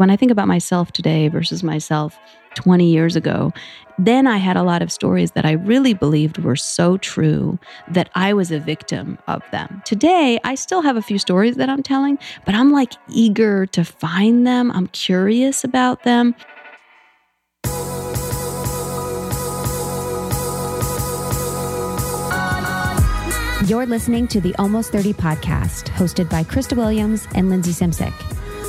When I think about myself today versus myself 20 years ago, then I had a lot of stories that I really believed were so true that I was a victim of them. Today, I still have a few stories that I'm telling, but I'm like eager to find them. I'm curious about them. You're listening to the Almost 30 podcast, hosted by Krista Williams and Lindsey Simcik.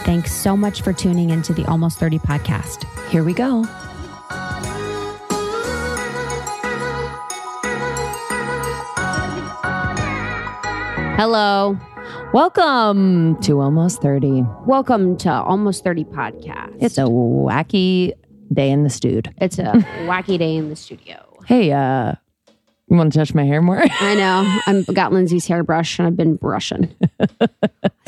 Thanks so much for tuning into the Almost 30 podcast. Here we go. Hello. Welcome to Almost 30. Welcome to Almost 30 podcast. It's a wacky day in the studio. It's a wacky day in the studio. Hey, uh, you want to touch my hair more? I know. I've got Lindsey's hairbrush and I've been brushing.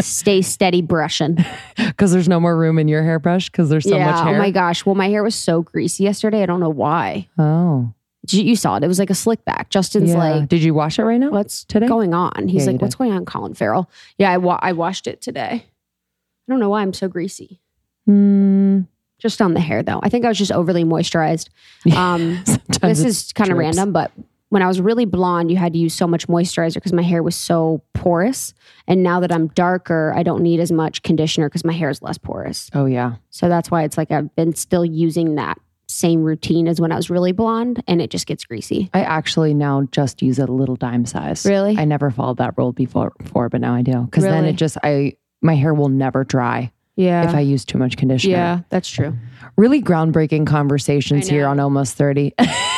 Stay steady brushing. Because there's no more room in your hairbrush because there's so yeah. much hair. Oh my gosh. Well, my hair was so greasy yesterday. I don't know why. Oh. You you saw it. It was like a slick back. Justin's Yeah. like, Did you wash it right now? what's today? going on? He's Yeah, like, what's did. going on, Colin Farrell? Yeah, I, wa- I washed it today. I don't know why I'm so greasy. Hmm. Just on the hair, though. I think I was just overly moisturized. Um, this is kind of random, but when I was really blonde, you had to use so much moisturizer because my hair was so porous. And now that I'm darker, I don't need as much conditioner because my hair is less porous. Oh yeah. So that's why it's like I've been still using that same routine as when I was really blonde and it just gets greasy. I actually now just use a little dime size. Really? I never followed that rule before, before but now I do. Because then it just I my hair will never dry Yeah. if I use too much conditioner. yeah, that's true. Really groundbreaking conversations here on almost 30.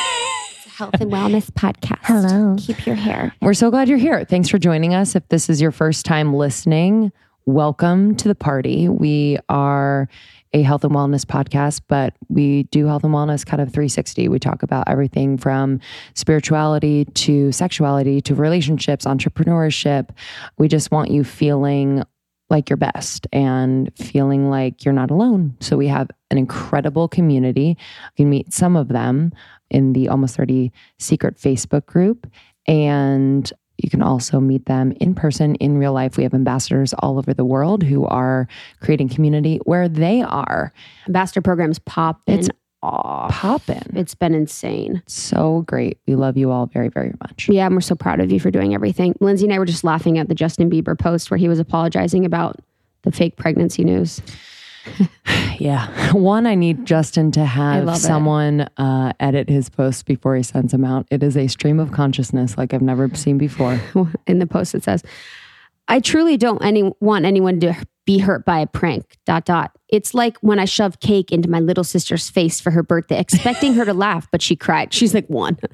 Health and Wellness Podcast. Hello. Keep your hair. We're so glad you're here. Thanks for joining us. If this is your first time listening, welcome to the party. We are a health and wellness podcast, but we do health and wellness kind of 360. We talk about everything from spirituality to sexuality to relationships, entrepreneurship. We just want you feeling like your best and feeling like you're not alone. So we have an incredible community. You can meet some of them in the Almost 30 Secret Facebook group. And you can also meet them in person in real life. We have ambassadors all over the world who are creating community where they are Ambassador programs popping It's off. popping. It's been insane. So great. We love you all very, very much. Yeah, and we're so proud of you for doing everything. Lindsey and I were just laughing at the Justin Bieber post where he was apologizing about the fake pregnancy news. Yeah. One, I need Justin to have someone uh, edit his posts before he sends them out. It is a stream of consciousness like I've never seen before. In the post, it says, I truly don't any, want anyone to be hurt by a prank. Dot dot. It's like when I shoved cake into my little sister's face for her birthday, expecting her to laugh, but she cried. She's like one.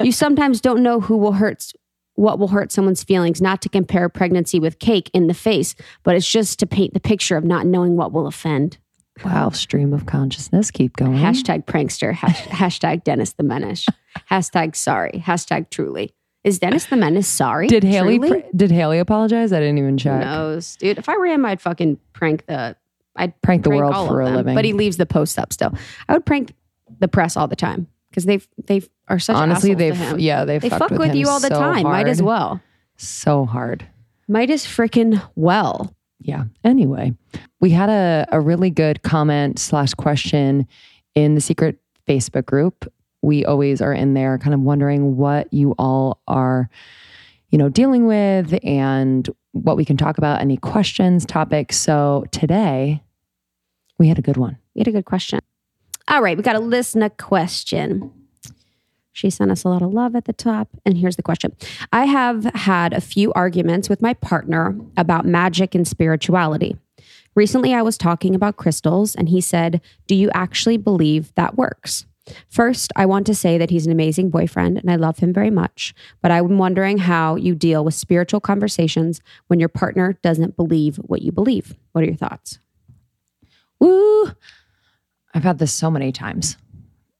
you sometimes don't know who will hurt what will hurt someone's feelings, not to compare pregnancy with cake in the face, but it's just to paint the picture of not knowing what will offend. Wow. Stream of consciousness. Keep going. Hashtag prankster. Hash, hashtag Dennis the Menace. hashtag sorry. Hashtag truly. Is Dennis the Menace sorry? Did Hailey Truly? did Hailey apologize? I didn't even Who check. knows, dude? If I were him, I'd fucking prank the. I'd Prank the world all for a living. But he leaves the post up still. I would prank the press all the time because they've they are such Honestly, they've yeah they've they fuck with, him you all the so time. Might as well. So hard. Might as freaking well. Yeah. Anyway, we had a, a really good comment slash question in the secret Facebook group. We always are in there kind of wondering what you all are, you know, dealing with and what we can talk about, any questions, topics. So today we had a good one. We had a good question. All right, we got a listener question. She sent us a lot of love at the top. And here's the question I have had a few arguments with my partner about magic and spirituality. Recently, I was talking about crystals, and he said, Do you actually believe that works? First, I want to say that he's an amazing boyfriend and I love him very much, but I'm wondering how you deal with spiritual conversations when your partner doesn't believe what you believe. What are your thoughts? Woo! I've had this so many times.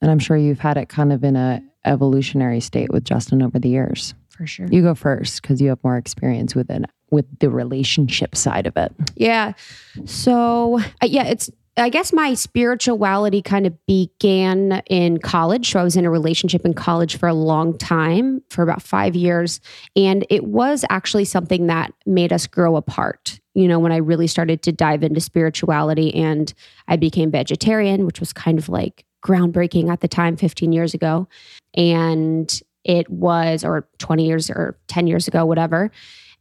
And I'm sure you've had it kind of in a evolutionary state with Justin over the years. For sure. You go first because you have more experience with it with the relationship side of it. Yeah. So, uh, yeah, it's I guess my spirituality kind of began in college. So I was in a relationship in college for a long time, for about five years. And it was actually something that made us grow apart. You know, when I really started to dive into spirituality and I became vegetarian, which was kind of like groundbreaking at the time, 15 years ago. And it was, or 20 years or 10 years ago, whatever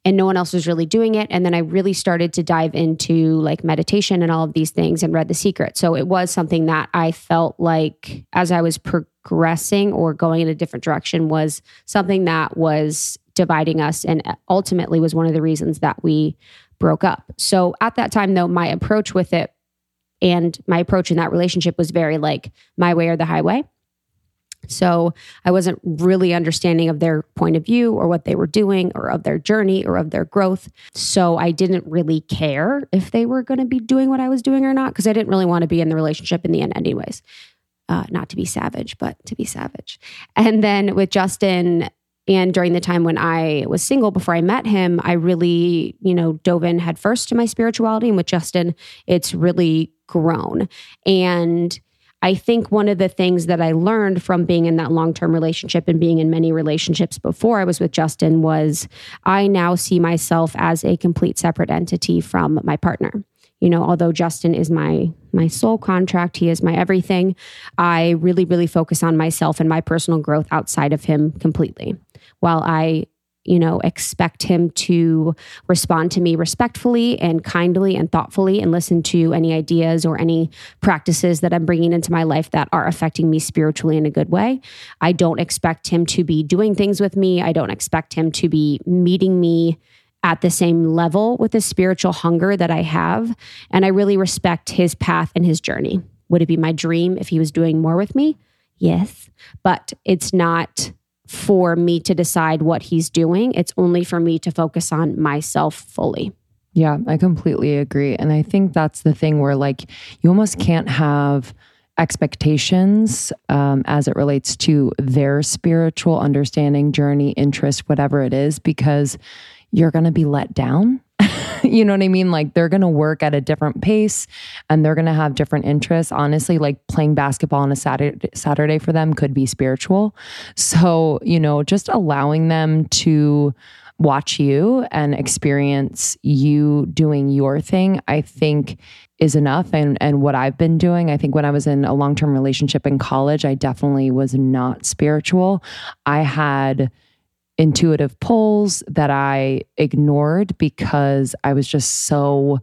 and no one else was really doing it. And then I really started to dive into like meditation and all of these things and read The Secret. So it was something that I felt like as I was progressing or going in a different direction was something that was dividing us and ultimately was one of the reasons that we broke up. So at that time, though, my approach with it and my approach in that relationship was very like my way or the highway. So I wasn't really understanding of their point of view or what they were doing or of their journey or of their growth. So I didn't really care if they were going to be doing what I was doing or not because I didn't really want to be in the relationship in the end, anyways. Uh, not to be savage, but to be savage. And then with Justin, and during the time when I was single before I met him, I really, you know, dove in headfirst to my spirituality. And with Justin, it's really grown. And I think one of the things that I learned from being in that long term relationship and being in many relationships before I was with Justin was I now see myself as a complete separate entity from my partner. You know, although Justin is my my soul contract, he is my everything. I really, really focus on myself and my personal growth outside of him completely. While I you know, expect him to respond to me respectfully and kindly and thoughtfully and listen to any ideas or any practices that I'm bringing into my life that are affecting me spiritually in a good way. I don't expect him to be doing things with me. I don't expect him to be meeting me at the same level with the spiritual hunger that I have. And I really respect his path and his journey. Would it be my dream if he was doing more with me? Yes. But it's not for me to decide what he's doing. It's only for me to focus on myself fully. Yeah, I completely agree. And I think that's the thing where, like, you almost can't have expectations um, as it relates to their spiritual understanding, journey, interest, whatever it is, because you're going to be let down you know what I mean? Like they're going to work at a different pace and they're going to have different interests. Honestly, like playing basketball on a Saturday, Saturday for them could be spiritual. So, you know, just allowing them to watch you and experience you doing your thing, I think is enough. And and what I've been doing, I think when I was in a long-term relationship in college, I definitely was not spiritual. I had intuitive pulls that I ignored because I was just so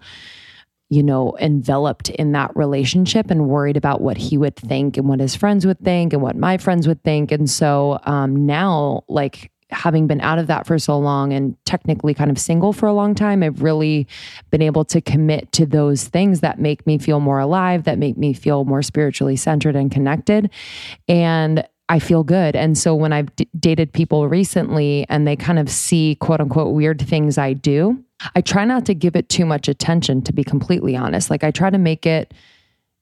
you know, enveloped in that relationship and worried about what he would think and what his friends would think and what my friends would think. And so um, now, like, having been out of that for so long and technically kind of single for a long time, I've really been able to commit to those things that make me feel more alive, that make me feel more spiritually centered and connected. And I feel good. And so when I've d- dated people recently and they kind of see quote unquote weird things I do, I try not to give it too much attention to be completely honest. Like I try to make it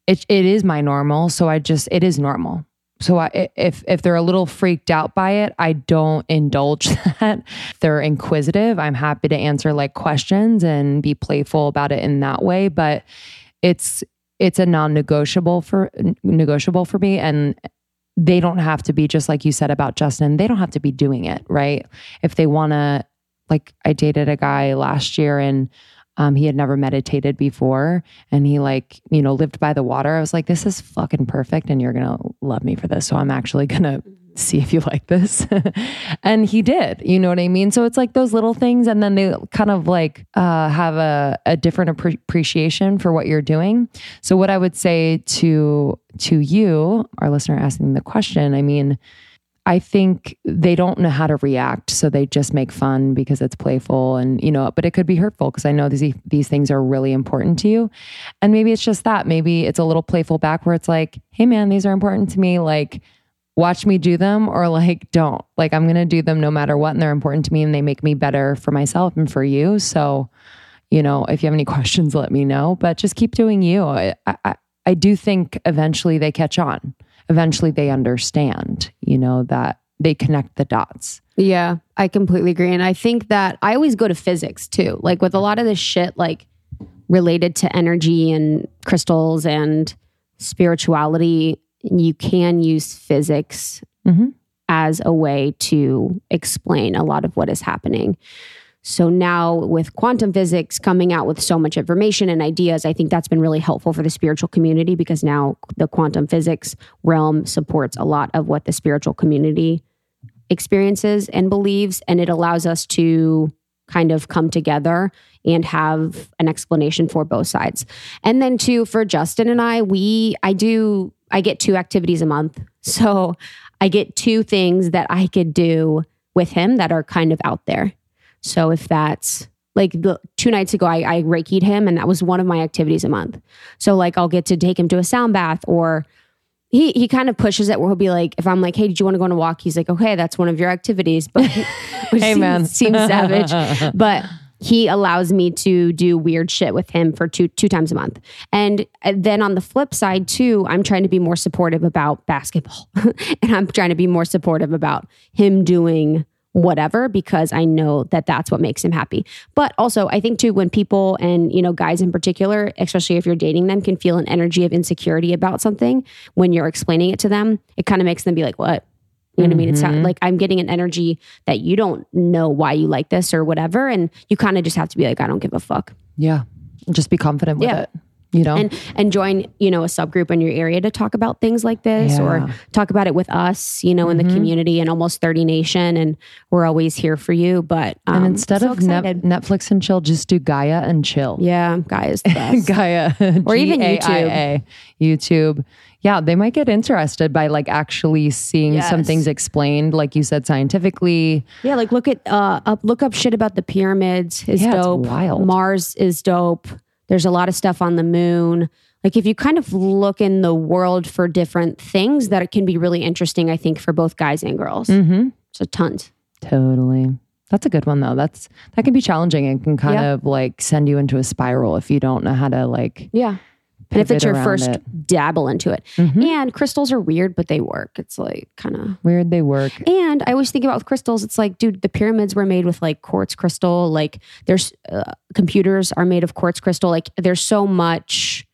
it it is my normal, so I just it is normal. So I, if if they're a little freaked out by it, I don't indulge that. They're inquisitive, I'm happy to answer like questions and be playful about it in that way, but it's it's a non-negotiable for negotiable for me and they don't have to be just like you said about Justin, they don't have to be doing it, right? If they want to, like, I dated a guy last year and um, he had never meditated before and he, like, you know, lived by the water. I was like, this is fucking perfect and you're going to love me for this. So I'm actually going to see if you like this. and he did, you know what I mean? So it's like those little things. And then they kind of like uh, have a, a different appreciation for what you're doing. So what I would say to, to you, our listener asking the question, I mean, I think they don't know how to react, so they just make fun because it's playful, and you know. But it could be hurtful because I know these these things are really important to you, and maybe it's just that. Maybe it's a little playful back where it's like, "Hey, man, these are important to me." Like, watch me do them, or like, don't. Like, I'm gonna do them no matter what, and they're important to me, and they make me better for myself and for you. So, you know, if you have any questions, let me know. But just keep doing you. I I, I do think eventually they catch on eventually they understand, you know, that they connect the dots. Yeah, I completely agree. And I think that I always go to physics too. Like with a lot of this shit, like related to energy and crystals and spirituality, you can use physics mm-hmm. as a way to explain a lot of what is happening. So now with quantum physics coming out with so much information and ideas, I think that's been really helpful for the spiritual community because now the quantum physics realm supports a lot of what the spiritual community experiences and believes and it allows us to kind of come together and have an explanation for both sides. And then too for Justin and I, we I do I get two activities a month. So I get two things that I could do with him that are kind of out there. So if that's like the two nights ago, I, I Reiki'd him and that was one of my activities a month. So like I'll get to take him to a sound bath or he he kind of pushes it where he'll be like, if I'm like, hey, did you want to go on a walk? He's like, okay, that's one of your activities. But which hey seems, seems savage. But he allows me to do weird shit with him for two two times a month. And uh, then on the flip side too, I'm trying to be more supportive about basketball. and I'm trying to be more supportive about him doing whatever because I know that that's what makes him happy. But also, I think too, when people and, you know, guys in particular, especially if you're dating them, can feel an energy of insecurity about something when you're explaining it to them, it kind of makes them be like, what? You know what I mean? It's not like I'm getting an energy that you don't know why you like this or whatever. And you kind of just have to be like, I don't give a fuck. Yeah. Just be confident with Yeah. it. You know? and and join you know a subgroup in your area to talk about things like this Yeah. or talk about it with us you know in the Mhm. community and almost 30 nation and we're always here for you but um, and instead so of excited. Netflix and chill, just do Gaia and chill. yeah guys the best. Gaia Or even G-A-I-A, YouTube. Yeah, they might get interested by like actually seeing some things explained, like you said, scientifically. yeah like look at uh up look up shit about the pyramids is Yeah, it's dope wild. mars is dope there's a lot of stuff on the moon like if you kind of look in the world for different things that it can be really interesting i think for both guys and girls Mm-hmm. so tons Totally. That's a good one though. That's that can be challenging and can kind Yeah. of like send you into a spiral if you don't know how to like yeah and if it's your first it. dabble into it Mhm. and crystals are weird but they work it's like kind of weird they work. And I always think about with crystals, it's like, dude, the pyramids were made with like quartz crystal. Like, there's uh, computers are made of quartz crystal. Like, there's so much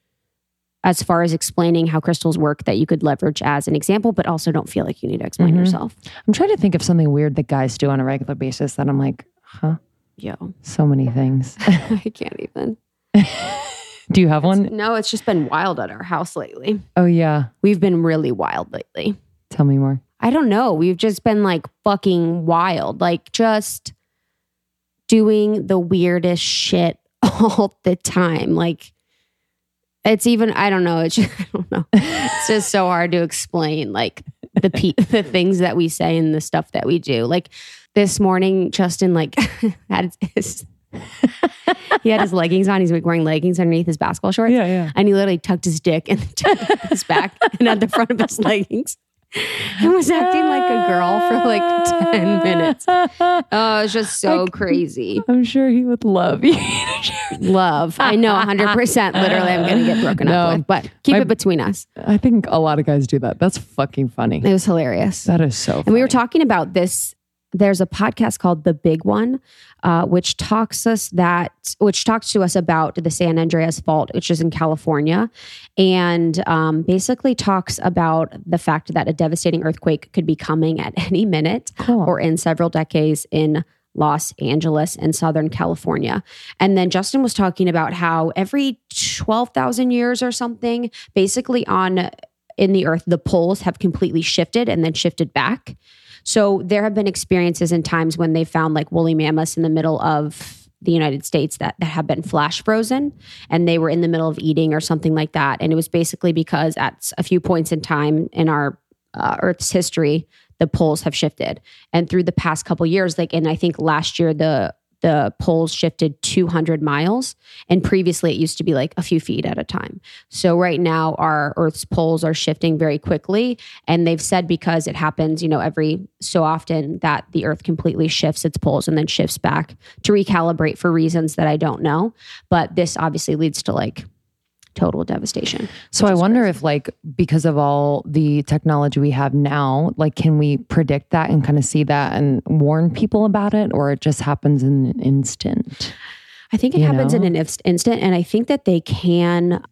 as far as explaining how crystals work that you could leverage as an example, but also don't feel like you need to explain Mhm. yourself. I'm trying to think of something weird that guys do on a regular basis that I'm like, huh? Yo, So many things. I can't even. do you have one? No, it's just been wild at our house lately. Oh yeah. We've been really wild lately. Tell me more. I don't know. We've just been like fucking wild, like just doing the weirdest shit all the time. Like it's even I don't know. It's just, I don't know. It's just so hard to explain like the pe- the things that we say and the stuff that we do. Like this morning, Justin like had his he had his leggings on. He's like wearing leggings underneath his basketball shorts. yeah. yeah. And he literally tucked his dick in his back and at the front of his leggings. And was acting like a girl for like 10 minutes. Oh, it was just so crazy. I'm sure he would love you. Love. I know 100%. Literally, I'm going to get broken No. up with, but keep My- it between us. I think a lot of guys do that. That's fucking funny. It was hilarious. That is so funny. And we were talking about this. There's a podcast called The Big One, uh, which talks us that which talks to us about the San Andreas Fault, which is in California, and um, basically talks about the fact that a devastating earthquake could be coming at any minute Cool. or in several decades in Los Angeles and Southern California. And then Justin was talking about how every 12,000 years or something, basically on in the earth, the poles have completely shifted and then shifted back. So there have been experiences and times when they found like woolly mammoths in the middle of the United States that, that have been flash frozen and they were in the middle of eating or something like that. And it was basically because at a few points in time in our uh, Earth's history, the poles have shifted. And through the past couple years, like, and I think last year the the poles shifted 200 miles and previously it used to be like a few feet at a time. So right now our earth's poles are shifting very quickly and they've said because it happens you know every so often that the earth completely shifts its poles and then shifts back to recalibrate for reasons that i don't know. But this obviously leads to like total devastation So I wonder if, like, because of all the technology we have now, like, can we predict that and kind of see that and warn people about it, or it just happens in an instant? I think it You happens in an inst- instant, and I think that they can.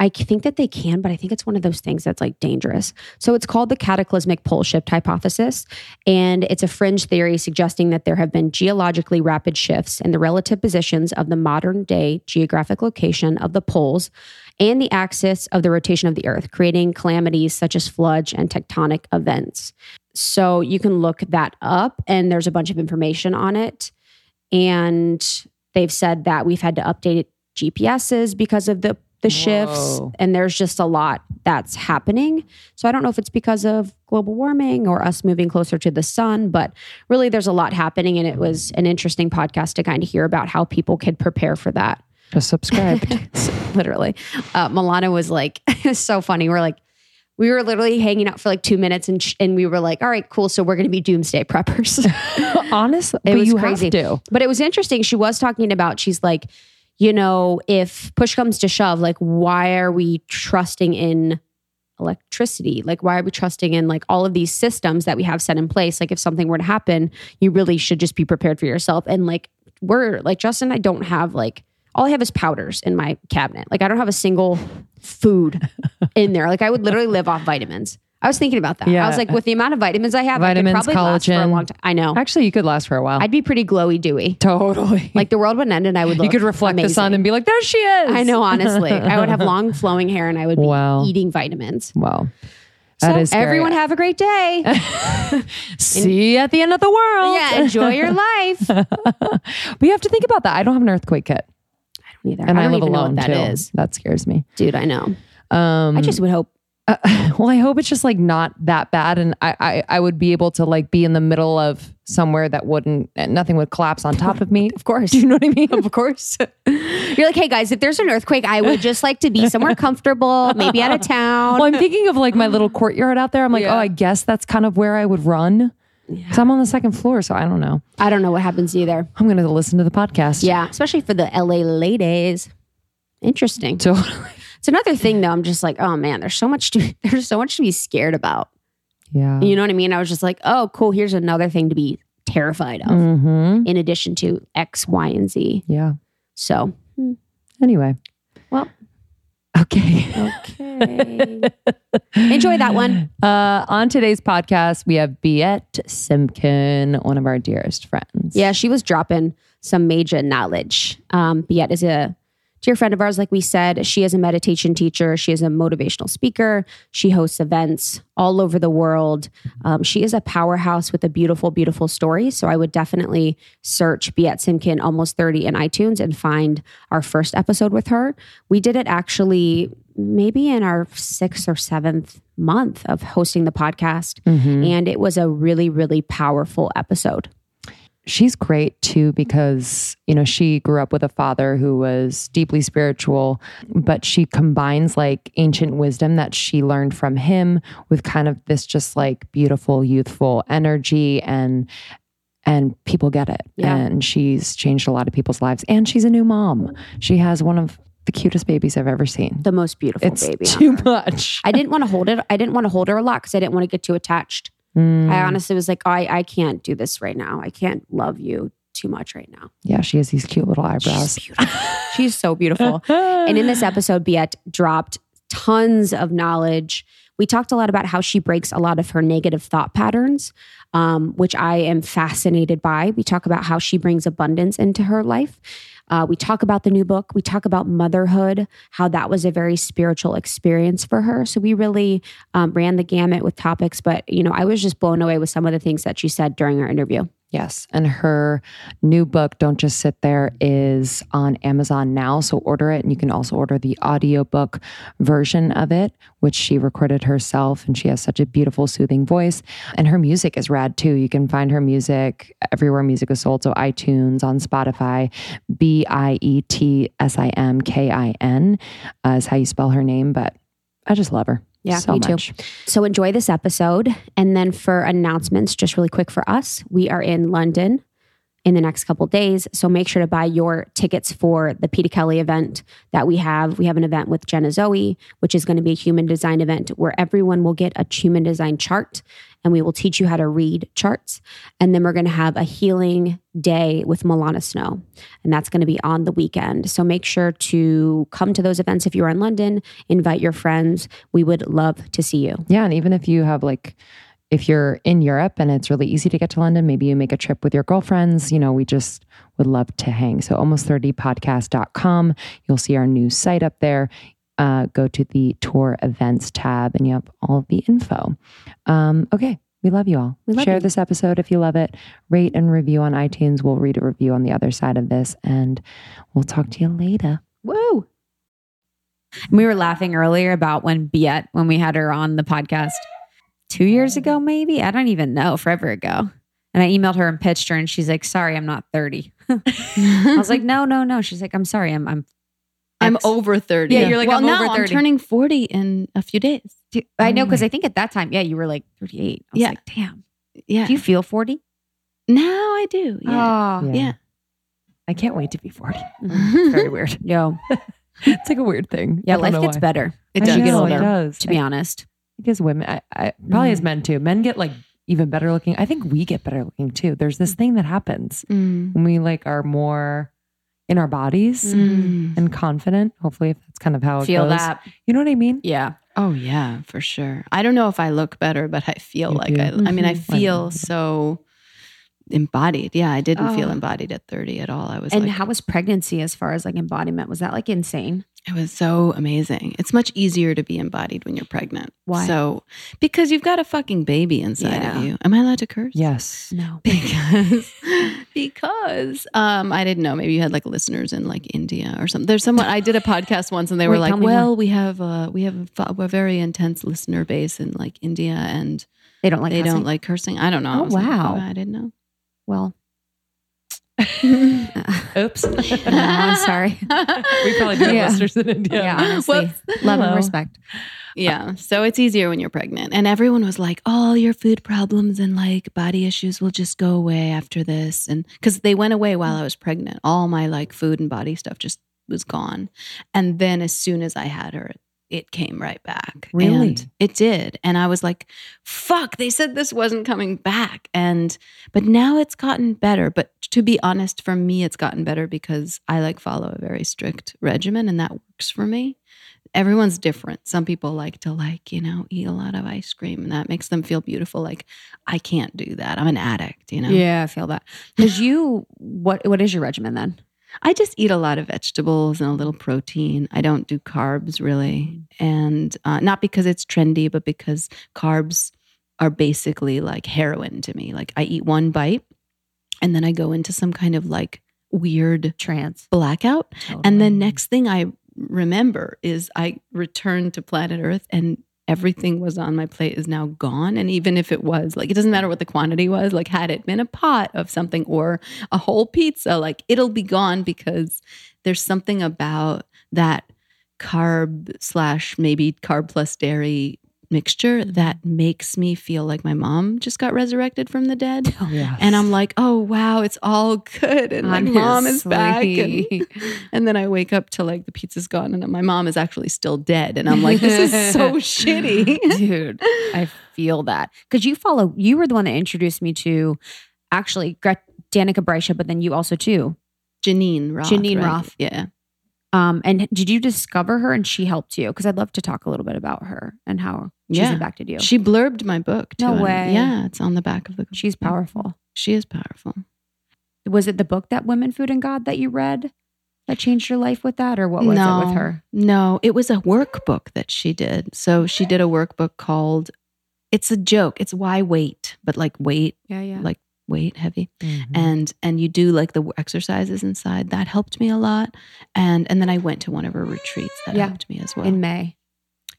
I think that they can, but I think it's one of those things that's like dangerous. So it's called the cataclysmic pole shift hypothesis, and it's a fringe theory suggesting that there have been geologically rapid shifts in the relative positions of the modern day geographic location of the poles and the axis of the rotation of the Earth, creating calamities such as floods and tectonic events. So you can look that up, and there's a bunch of information on it. And they've said that we've had to update GPSs because of the the shifts, Whoa. and there's just a lot that's happening. So I don't know if it's because of global warming or us moving closer to the sun, but really there's a lot happening, and it was an interesting podcast to kind of hear about how people could prepare for that Just subscribed. literally. Uh, Milana was like, it's so funny. We're like, we were literally hanging out for like two minutes and, sh- and we were like, all right, cool. So we're going to be doomsday preppers. Honestly, It was you crazy. have to. but it was interesting. She was talking about, she's like, you know, if push comes to shove, like, why are we trusting in electricity? Like, why are we trusting in like all of these systems that we have set in place? Like, if something were to happen, you really should just be prepared for yourself. And like, we're like, Justin, and I don't have like, all I have is powders in my cabinet. Like, I don't have a single food in there. Like, I would literally live off vitamins. I was thinking about that. Yeah. I was like, with the amount of vitamins I have, Vitamins, I could probably last for a collagen. long time. I know. Actually, you could last for a while. I'd be pretty glowy dewy. totally. Like the world would end and I would look you could reflect the sun and be like, there she is. I know, honestly. I would have long flowing hair and I would be Wow. eating vitamins. Wow. That so is scary. everyone have a great day. See you at the end of the world. yeah, enjoy your life. we have to think about that. I don't have an earthquake kit. I don't either. And I I, don't live alone know what too. that is. That scares me. Dude, I know. Um, I just would hope. well, I hope it's just like not that bad, and I, I I would be able to like be in the middle of somewhere that wouldn't and nothing would collapse on top of me. Of course. Do you know what I mean? Of course. You're like, hey guys, if there's an earthquake, I would just like to be somewhere comfortable, maybe out of town. Well, I'm thinking of like my little courtyard out there. I'm like, Yeah. oh, I guess that's kind of where I would run. So I'm on the second floor, so I don't know. I don't know what happens either. I'm going to listen to the podcast. Yeah, especially for the LA ladies. Interesting. So It's another thing though. I'm just like, oh man, there's so much to there's so much to be scared about. yeah. You know what I mean? I was just like, oh, cool. Here's another thing to be terrified of, Mm-hmm. in addition to X, Y, and Z. Yeah. So, Anyway. Well. Okay. okay. Enjoy that one. Uh, on today's podcast, we have Biet Simkin, one of our dearest friends. Yeah, she was dropping some major knowledge. Um, Biet is a dear friend of ours, like we said. She is a meditation teacher. She is a motivational speaker. She hosts events all over the world. Um, she is a powerhouse with a beautiful, beautiful story. So I would definitely search Biet Simkin Almost 30 in iTunes and find our first episode with her. We did it actually maybe in our sixth or seventh month of hosting the podcast. Mhm. And it was a really, really powerful episode. She's great too because you know she grew up with a father who was deeply spiritual but she combines like ancient wisdom that she learned from him with kind of this just like beautiful youthful energy and and people get it Yeah. and she's changed a lot of people's lives and she's a new mom she has one of the cutest babies i've ever seen The most beautiful it's baby. too much I didn't want to hold it. I didn't want to hold her a lot because I didn't want to get too attached. Mm. I honestly was like, I, I can't do this right now. I can't love you too much right now. yeah she has these cute little eyebrows She's beautiful. She's so beautiful. and in this episode, Biet dropped tons of knowledge. We talked a lot about how she breaks a lot of her negative thought patterns, um, which I am fascinated by. We talk about how she brings abundance into her life. Uh, we talk about the new book. We talk about motherhood, how that was a very spiritual experience for her. So we really um, ran the gamut with topics. But, you know, I was just blown away with some of the things that she said during our interview. Yes. And her new book, Don't Just Sit There, is on Amazon now. So order it. And you can also order the audiobook version of it, which she recorded herself. And she has such a beautiful, soothing voice. And her music is rad too. You can find her music everywhere music is sold. So iTunes, on Spotify, B I E T S I M K I N uh, is how you spell her name. But I just love her. Yeah, so me too. So enjoy this episode. And then for announcements, just really quick for us, we are in London in the next couple days. So make sure to buy your tickets for the Peter Kelly event that we have. We have an event with Jenna Zoe, which is going to be a human design event where everyone will get a human design chart and we will teach you how to read charts. And then we're going to have a healing day with Milana Snow, and that's going to be on the weekend. So make sure to come to those events if you're in London, invite your friends. We would love to see you. Yeah. And even if you have like, if you're in Europe and it's really easy to get to London, maybe you make a trip with your girlfriends. You know, we just would love to hang. So almost30podcast.com. You'll see our new site up there. Uh, go to the tour events tab and you have all the info. Um, okay. We love you all. We love Share you. this episode if you love it. Rate and review on iTunes. We'll read a review on the other side of this and we'll talk to you later. Woo. We were laughing earlier about when Biet, when we had her on the podcast two years ago, maybe. I don't even know, forever ago. And I emailed her and pitched her, and she's like, sorry, I'm not 30. I was like, no, no, no. She's like, I'm sorry, I'm I'm I'm X." over 30. Yeah, you're like, well, I'm no, over I'm turning 40 in a few days. Do- I know because I think at that time, yeah, you were like 38. I was Yeah. like, damn. Yeah. Do you feel 40? now I do. Yeah. Oh, yeah. I can't wait to be 40. It's very weird. Yo, It's like a weird thing. yeah, life gets why. better It does. as you get older. It does. To be honest, Because women, I, I probably as Mm. men too. Men get like even better looking. I think we get better looking too. There's this thing that happens Mm. when we like are more in our bodies Mm. and confident. Hopefully, if that's kind of how it feel goes. that. You know what I mean? Yeah. Oh yeah, for sure. I don't know if I look better, but I feel You like do. I. I mean, I Mhm. feel love it. so embodied. Yeah, I didn't feel Oh. embodied at 30 at all. I was And like, how was pregnancy as far as like embodiment? Was that like insane? it was so amazing. It's much easier to be embodied when you're pregnant. Why? So because you've got a fucking baby inside Yeah. of you. Am I allowed to curse? Yes. No. because because um I didn't know maybe you had like listeners in like India or something. There's someone I did a podcast once and they were Wait, like, "Well, we have uh we have a, a very intense listener base in like India and They don't like they cussing? don't like cursing." I don't know. I Oh, was like, wow. I didn't know. Well, Oops. I'm sorry. we probably do have Yeah. listeners in India. Yeah, honestly. Whoops. Love and respect. Yeah. So it's easier when you're pregnant. And everyone was like, all your food problems and like body issues will just go away after this. And because they went away while I was pregnant, all my like food and body stuff just was gone. And then as soon as I had her, it came right back. Really? And it did. And I was like, fuck, they said this wasn't coming back. And, but now it's gotten better. But to be honest, for me, it's gotten better because I like follow a very strict regimen and that works for me everyone's different. Some people like to like, you know, eat a lot of ice cream and that makes them feel beautiful. Like I can't do that. I'm an addict, you know. Yeah, I feel that. Because you, what what is your regimen then? I just eat a lot of vegetables and a little protein. I don't do carbs really. And uh, not because it's trendy, but because carbs are basically like heroin to me. Like I eat one bite and then I go into some kind of like weird Trance. blackout. And the next thing I remember is I returned to planet Earth and everything was on my plate is now gone. And even if it was like, it doesn't matter what the quantity was, like, had it been a pot of something or a whole pizza, like, it'll be gone because there's something about that carb slash maybe carb plus dairy mixture that makes me feel like my mom just got resurrected from the dead. Oh, Yeah. And I'm like, oh wow, it's all good, and my mom is back, and, and then I wake up to like the pizza's gone, and my mom is actually still dead, and I'm like, this is so shitty. dude. I feel that because you follow. You were the one that introduced me to actually Gret- Danica Breisha, but then you also too. Geneen Roth. Geneen right? Roth. Yeah. Um, and did you discover her and she helped you? Because I'd love to talk a little bit about her and how she's Yeah. impacted you. She blurbed my book. Too, No way. Yeah, it's on the back of the. she's powerful. She is powerful. Was it the book that Women, Food, and God that you read that changed your life with that, or what was no, it with her? No, it was a workbook that she did. So she did a workbook called. It's a joke. It's why wait, but like wait Yeah, yeah. like weight heavy Mhm. and and you do like the exercises inside that helped me a lot and and then i went to one of her retreats that Yeah. helped me as well In May.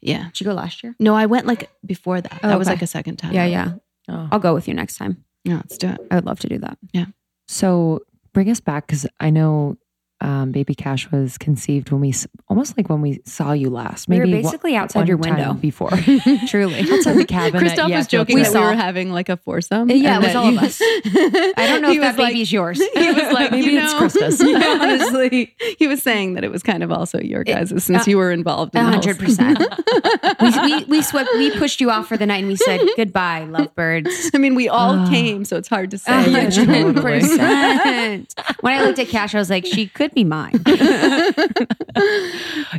yeah Did you go last year? no i went like before that Oh, that was okay. like a second time Yeah, yeah. Oh. I'll go with you next time. yeah let's do it I would love to do that. Yeah. So bring us back because I know um, baby Cash was conceived when we almost like when we saw you last. We were Maybe one- basically outside one your window. before. Truly. outside the cabin. Christoph was joking We that we were having like a foursome. Yeah, it was that all of us. I don't know if that was like- baby's yours. He was like, Maybe you it's know, Christmas. honestly, he was saying that it was kind of also your guys' since uh, you were involved. In A the whole hundred percent. we, we, we swept, we pushed you off for the night and we said goodbye, lovebirds. I mean, we all Ah. came, so it's hard to say. A Yeah, One hundred percent. When I looked at Cash, I was like, she could be mine.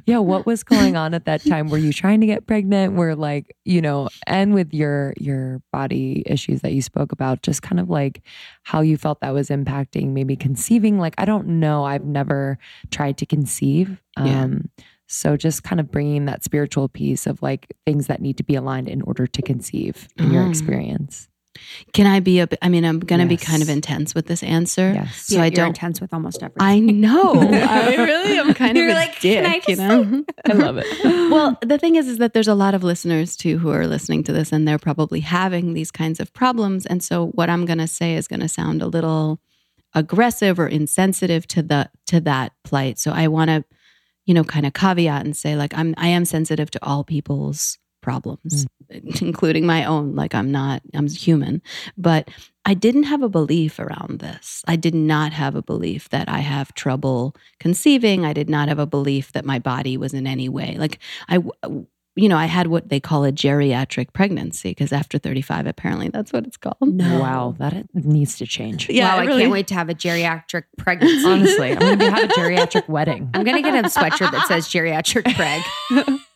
yeah, what was going on at that time? Were you trying to get pregnant? Were like, you know, and with your your body issues that you spoke about, just kind of like how you felt that was impacting maybe conceiving. Like, I don't know. I've never tried to conceive. Yeah. Um so just kind of bringing that spiritual piece of like things that need to be aligned in order to conceive in your Mm. experience. Can I be a? I mean, I'm going to be kind of intense with this answer. Yes. So Yeah, I you're don't. intense with almost everything. I know. I really am kind You're of like, dick, "Can I you just know. I love it. well, the thing is, is that there's a lot of listeners too who are listening to this, and they're probably having these kinds of problems. And so, what I'm going to say is going to sound a little aggressive or insensitive to the to that plight. So, I want to, you know, kind of caveat and say, like, I'm I am sensitive to all people's problems, mm. including my own. Like, I'm not, I'm human, but I didn't have a belief around this. I did not have a belief that I have trouble conceiving. I did not have a belief that my body was in any way like I, you know, I had what they call a geriatric pregnancy because after 35, apparently that's what it's called. No. Wow, that needs to change. Yeah, wow, it I can't wait to have a geriatric pregnancy. Honestly, I'm going to have a geriatric wedding. I'm gonna get a sweatshirt that says geriatric Craig.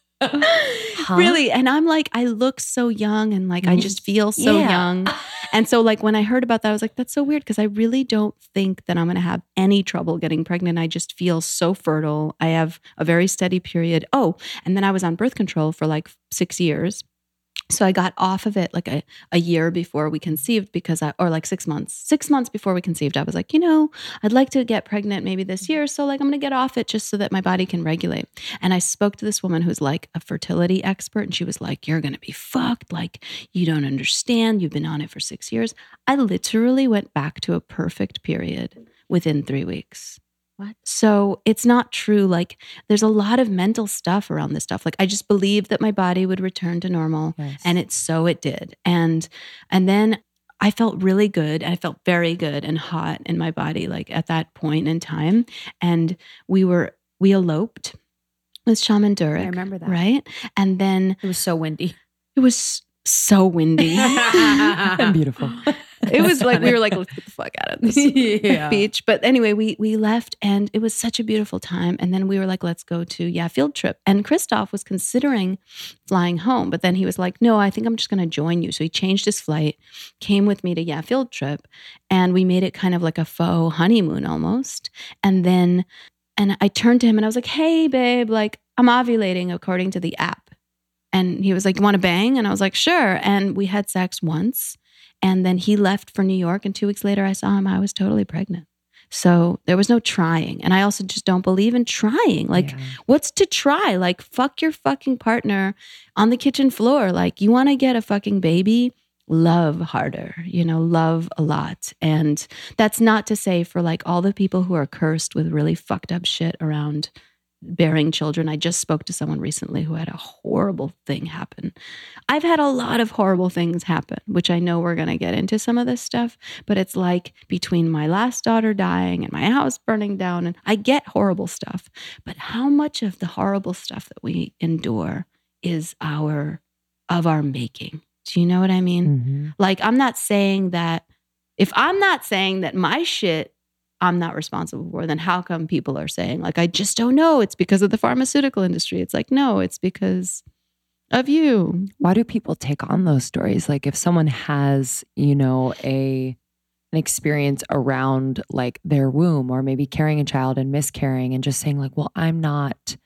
Huh? Really. And I'm like, I look so young and like I mm-hmm. just feel so Yeah. young. And so, like, when I heard about that, I was like, that's so weird because I really don't think that I'm going to have any trouble getting pregnant. I just feel so fertile. I have a very steady period. Oh, and then I was on birth control for like six years. So I got off of it like a, a year before we conceived because I, or like six months, six months before we conceived, I was like, you know, I'd like to get pregnant maybe this year. So like, I'm going to get off it just so that my body can regulate. And I spoke to this woman who's like a fertility expert and she was like, you're going to be fucked. Like, you don't understand. You've been on it for six years. I literally went back to a perfect period within three weeks. What? So it's not true. Like, there's a lot of mental stuff around this stuff. Like, I just believed that my body would return to normal and it so it did and and then i felt really good i felt very good and hot in my body like at that point in time and we were we eloped with shaman I remember that. right and then It was so windy. it was so windy and beautiful. it was like we were like let's get the fuck out of this Yeah. beach. But anyway we we left and it was such a beautiful time. And then we were like let's go to yeah field trip. And christoph was considering flying home but then he was like no i think i'm just going to join you. So he changed his flight came with me to yeah field trip and we made it kind of like a faux honeymoon almost. And then and i turned to him and i was like hey babe like i'm ovulating according to the app. And he was like You want to bang? And i was like sure. And we had sex once and then he left for New York. And two weeks later, I saw him. I was totally pregnant. So there was no trying. And I also just don't believe in trying. Like, Yeah. what's to try? Like, fuck your fucking partner on the kitchen floor. Like, you want to get a fucking baby? Love harder, you know, love a lot. And that's not to say for like all the people who are cursed with really fucked up shit around bearing children. I just spoke to someone recently who had a horrible thing happen. I've had a lot of horrible things happen, which I know we're going to get into some of this stuff, but it's like between my last daughter dying and my house burning down, and I get horrible stuff. But how much of the horrible stuff that we endure is our of our making? Do you know what I mean? Mhm. Like, I'm not saying that if I'm not saying that my shit I'm not responsible for, then how come people are saying, like, I just don't know? It's because of the pharmaceutical industry. It's like, no, it's because of you. Why do people take on those stories? Like if someone has, you know, a an experience around like their womb or maybe carrying a child and miscarrying and just saying like, well, I'm not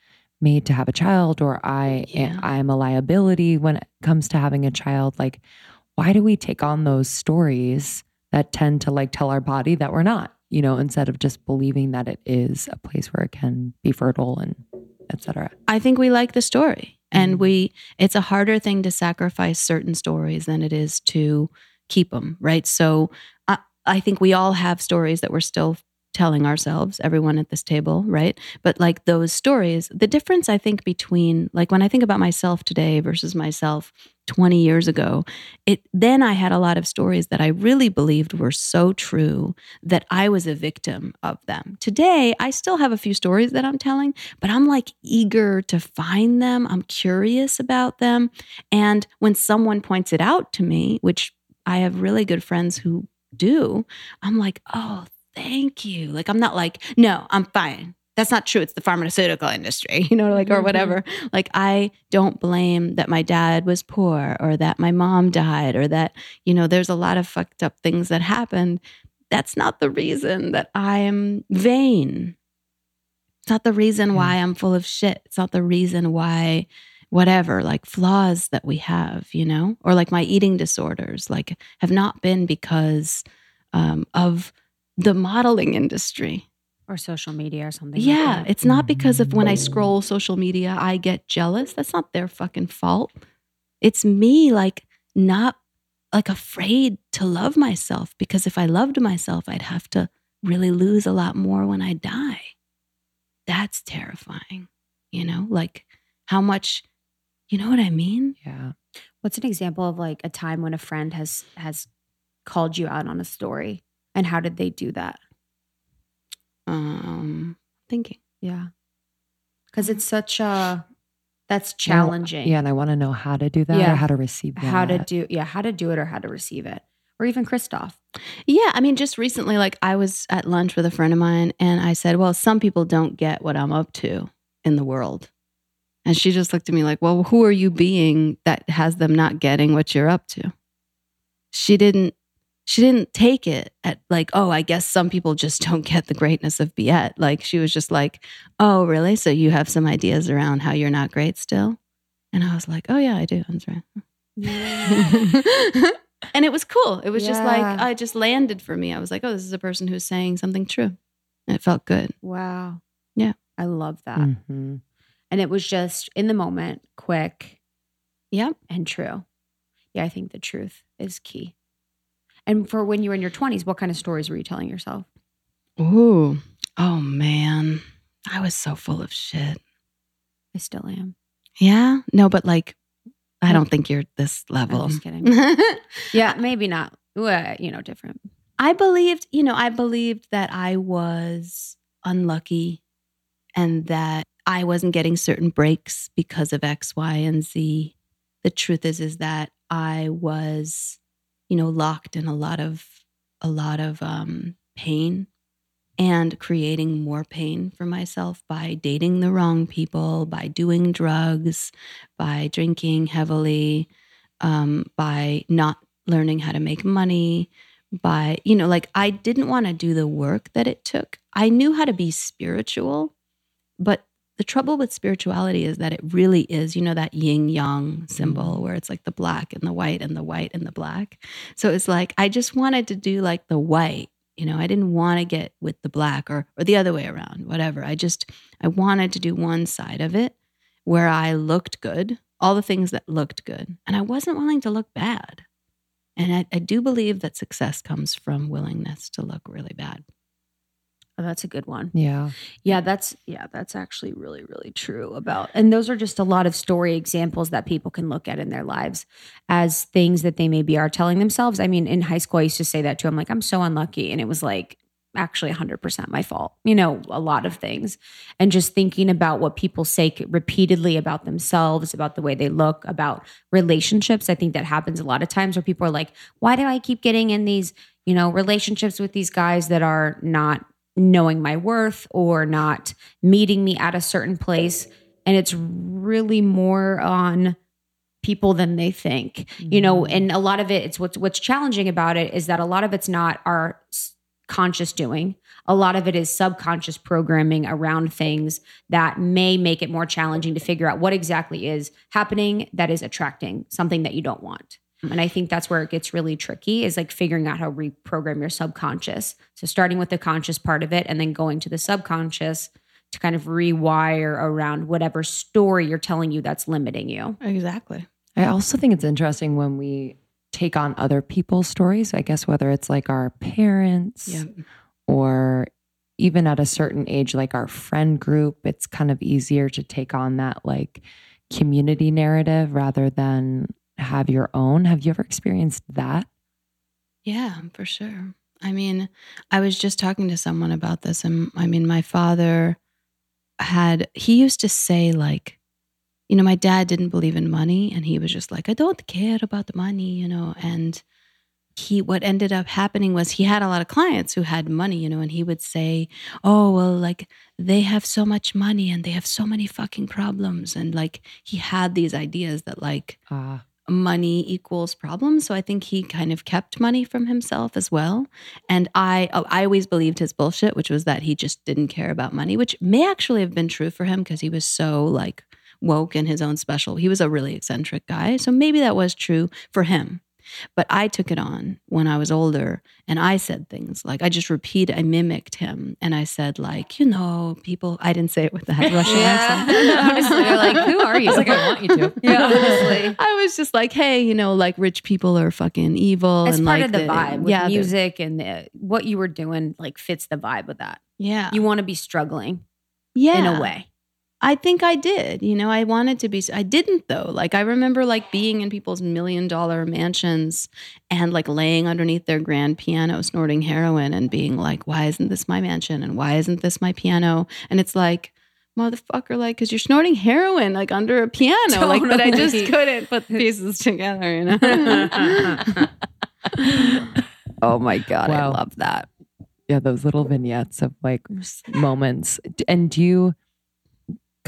made to have a child or I eh, Yeah. I'm a liability when it comes to having a child. Like, why do we take on those stories that tend to like tell our body that we're not, you know, instead of just believing that it is a place where it can be fertile and etc. I think we like the story. And Mhm. we, it's a harder thing to sacrifice certain stories than it is to keep them, right? So I, I think we all have stories that we're still telling ourselves, everyone at this table, right? But like those stories, the difference I think between, like when I think about myself today versus myself 20 years ago, it then I had a lot of stories that I really believed were so true that I was a victim of them. Today, I still have a few stories that I'm telling, but I'm like eager to find them. I'm curious about them. And when someone points it out to me, which I have really good friends who do, I'm like, oh, thank you. Like, I'm not like, no, I'm fine. That's not true. It's the pharmaceutical industry, you know, like, or whatever. Like, I don't blame that my dad was poor or that my mom died or that, you know, there's a lot of fucked up things that happened. That's not the reason that I am vain. It's not the reason why I'm full of shit. It's not the reason why whatever like flaws that we have you know or like my eating disorders like have not been because um, of the modeling industry. Or social media or something. like yeah that. it's not because of when i mm. scroll social media i get jealous. That's not their fucking fault. It's me like not like afraid to love myself because if i loved myself i'd have to really lose a lot more when i die. That's terrifying you know? Like how much you know what i mean? Yeah. What's an example of like a time when a friend has has called you out on a story, and how did they do that? um thinking Yeah, because it's such a that's challenging. Yeah. And I want to know how to do that Yeah. or how to receive that. how to do yeah how to do it or how to receive it, or even Christoph. Yeah, I mean, just recently, like I was at lunch with a friend of mine, and I said, "Well, some people don't get what I'm up to in the world," and she just looked at me like, "Well, who are you being that has them not getting what you're up to?" She didn't. She didn't take it at like, "Oh, I guess some people just don't get the greatness of Biet." Like she was just like, "Oh, really? So you have some ideas around how you're not great still?" And I was like, "Oh yeah, I do. That's right." and it was cool. It was just like I just landed for me. I was like, oh, this is a person who's saying something true. And it felt good. Wow. Yeah. I love that. Mhm. And it was just in the moment, quick Yep. and true. Yeah, I think the truth is key. And for when you were in your 20s, what kind of stories were you telling yourself? Ooh. Oh man. I was so full of shit. I still am. Yeah. No, but like I don't think you're this level. I'm just kidding. yeah, maybe not. Well, you know, different. I believed, you know, I believed that I was unlucky and that I wasn't getting certain breaks because of X, Y, and Z. The truth is is that I was, you know, locked in a lot of a lot of um pain and creating more pain for myself by dating the wrong people, by doing drugs, by drinking heavily, um, by not learning how to make money, by, you know, like I didn't want to do the work that it took. I knew how to be spiritual, but the trouble with spirituality is that it really is, you know, that yin yang symbol mm-hmm. where it's like the black and the white and the white and the black. So it's like I just wanted to do like the white, you know, I didn't want to get with the black or or the other way around, whatever. I just I wanted to do one side of it where I looked good, all the things that looked good, and I wasn't willing to look bad. And I, I do believe that success comes from willingness to look really bad. Oh, that's a good one. Yeah. Yeah, that's yeah, that's actually really really true about. And those are just a lot of story examples that people can look at in their lives as things that they maybe are telling themselves. I mean, in high school I used to say that too. I'm like, I'm so unlucky and it was like actually 100% my fault. You know, a lot of things. And just thinking about what people say repeatedly about themselves, about the way they look, about relationships. I think that happens a lot of times where people are like, why do I keep getting in these, you know, relationships with these guys that are not knowing my worth or not meeting me at a certain place. And it's really more on people than they think you know mm-hmm. and a lot of it it's what's what's challenging about it is that a lot of it's not our conscious doing. A lot of it is subconscious programming around things that may make it more challenging to figure out what exactly is happening that is attracting something that you don't want Mm-hmm. And I think that's where it gets really tricky is like figuring out how to reprogram your subconscious. So starting with the conscious part of it and then going to the subconscious to kind of rewire around whatever story you're telling you that's limiting you. Exactly. I also think it's interesting when we take on other people's stories. I guess whether it's like our parents Yeah. or even at a certain age, like our friend group, it's kind of easier to take on that like community narrative rather than have your own. Have you ever experienced that? Yeah, for sure. I mean, I was just talking to someone about this, and I mean, my father had, he used to say, like, you know, my dad didn't believe in money, and he was just like, I don't care about the money, you know, and he, what ended up happening was he had a lot of clients who had money, you know, and he would say, Oh, well, like they have so much money and they have so many fucking problems. And like he had these ideas that, like, Uh, money equals problems. So I think he kind of kept money from himself as well. And I oh, I always believed his bullshit, which was that he just didn't care about money, which may actually have been true for him because he was so like woke in his own special. He was a really eccentric guy. So maybe that was true for him. But I took it on when I was older and I said things like I just repeat, I mimicked him and I said, like, you know, people, I didn't say it with that Russian accent. Honestly, they're like, who are you? It's like I want you to. Yeah, honestly. I was just like, hey, you know, like rich people are fucking evil. It's and part like of the vibe with yeah, music and the, what you were doing like fits the vibe of that. Yeah. You want to be struggling yeah. in a way. I think I did. You know, I wanted to be, I didn't though. Like, I remember like being in people's million dollar mansions and like laying underneath their grand piano, snorting heroin and being like, why isn't this my mansion? And why isn't this my piano? And it's like, motherfucker, like, because you're snorting heroin like under a piano. Like, but I just couldn't put the pieces together, you know? oh my God. Wow. I love that. Yeah, those little vignettes of like moments. And do you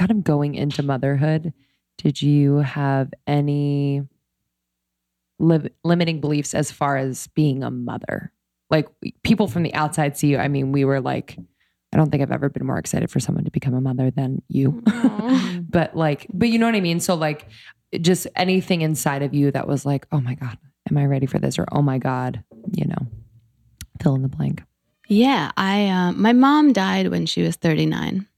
kind of going into motherhood, did you have any li- limiting beliefs as far as being a mother? Like people from the outside see you. I mean, we were like, I don't think I've ever been more excited for someone to become a mother than you. but like, but you know what I mean? So like just anything inside of you that was like, oh my God, am I ready for this? Or oh my God, you know, fill in the blank. Yeah, I uh, my mom died when she was 39.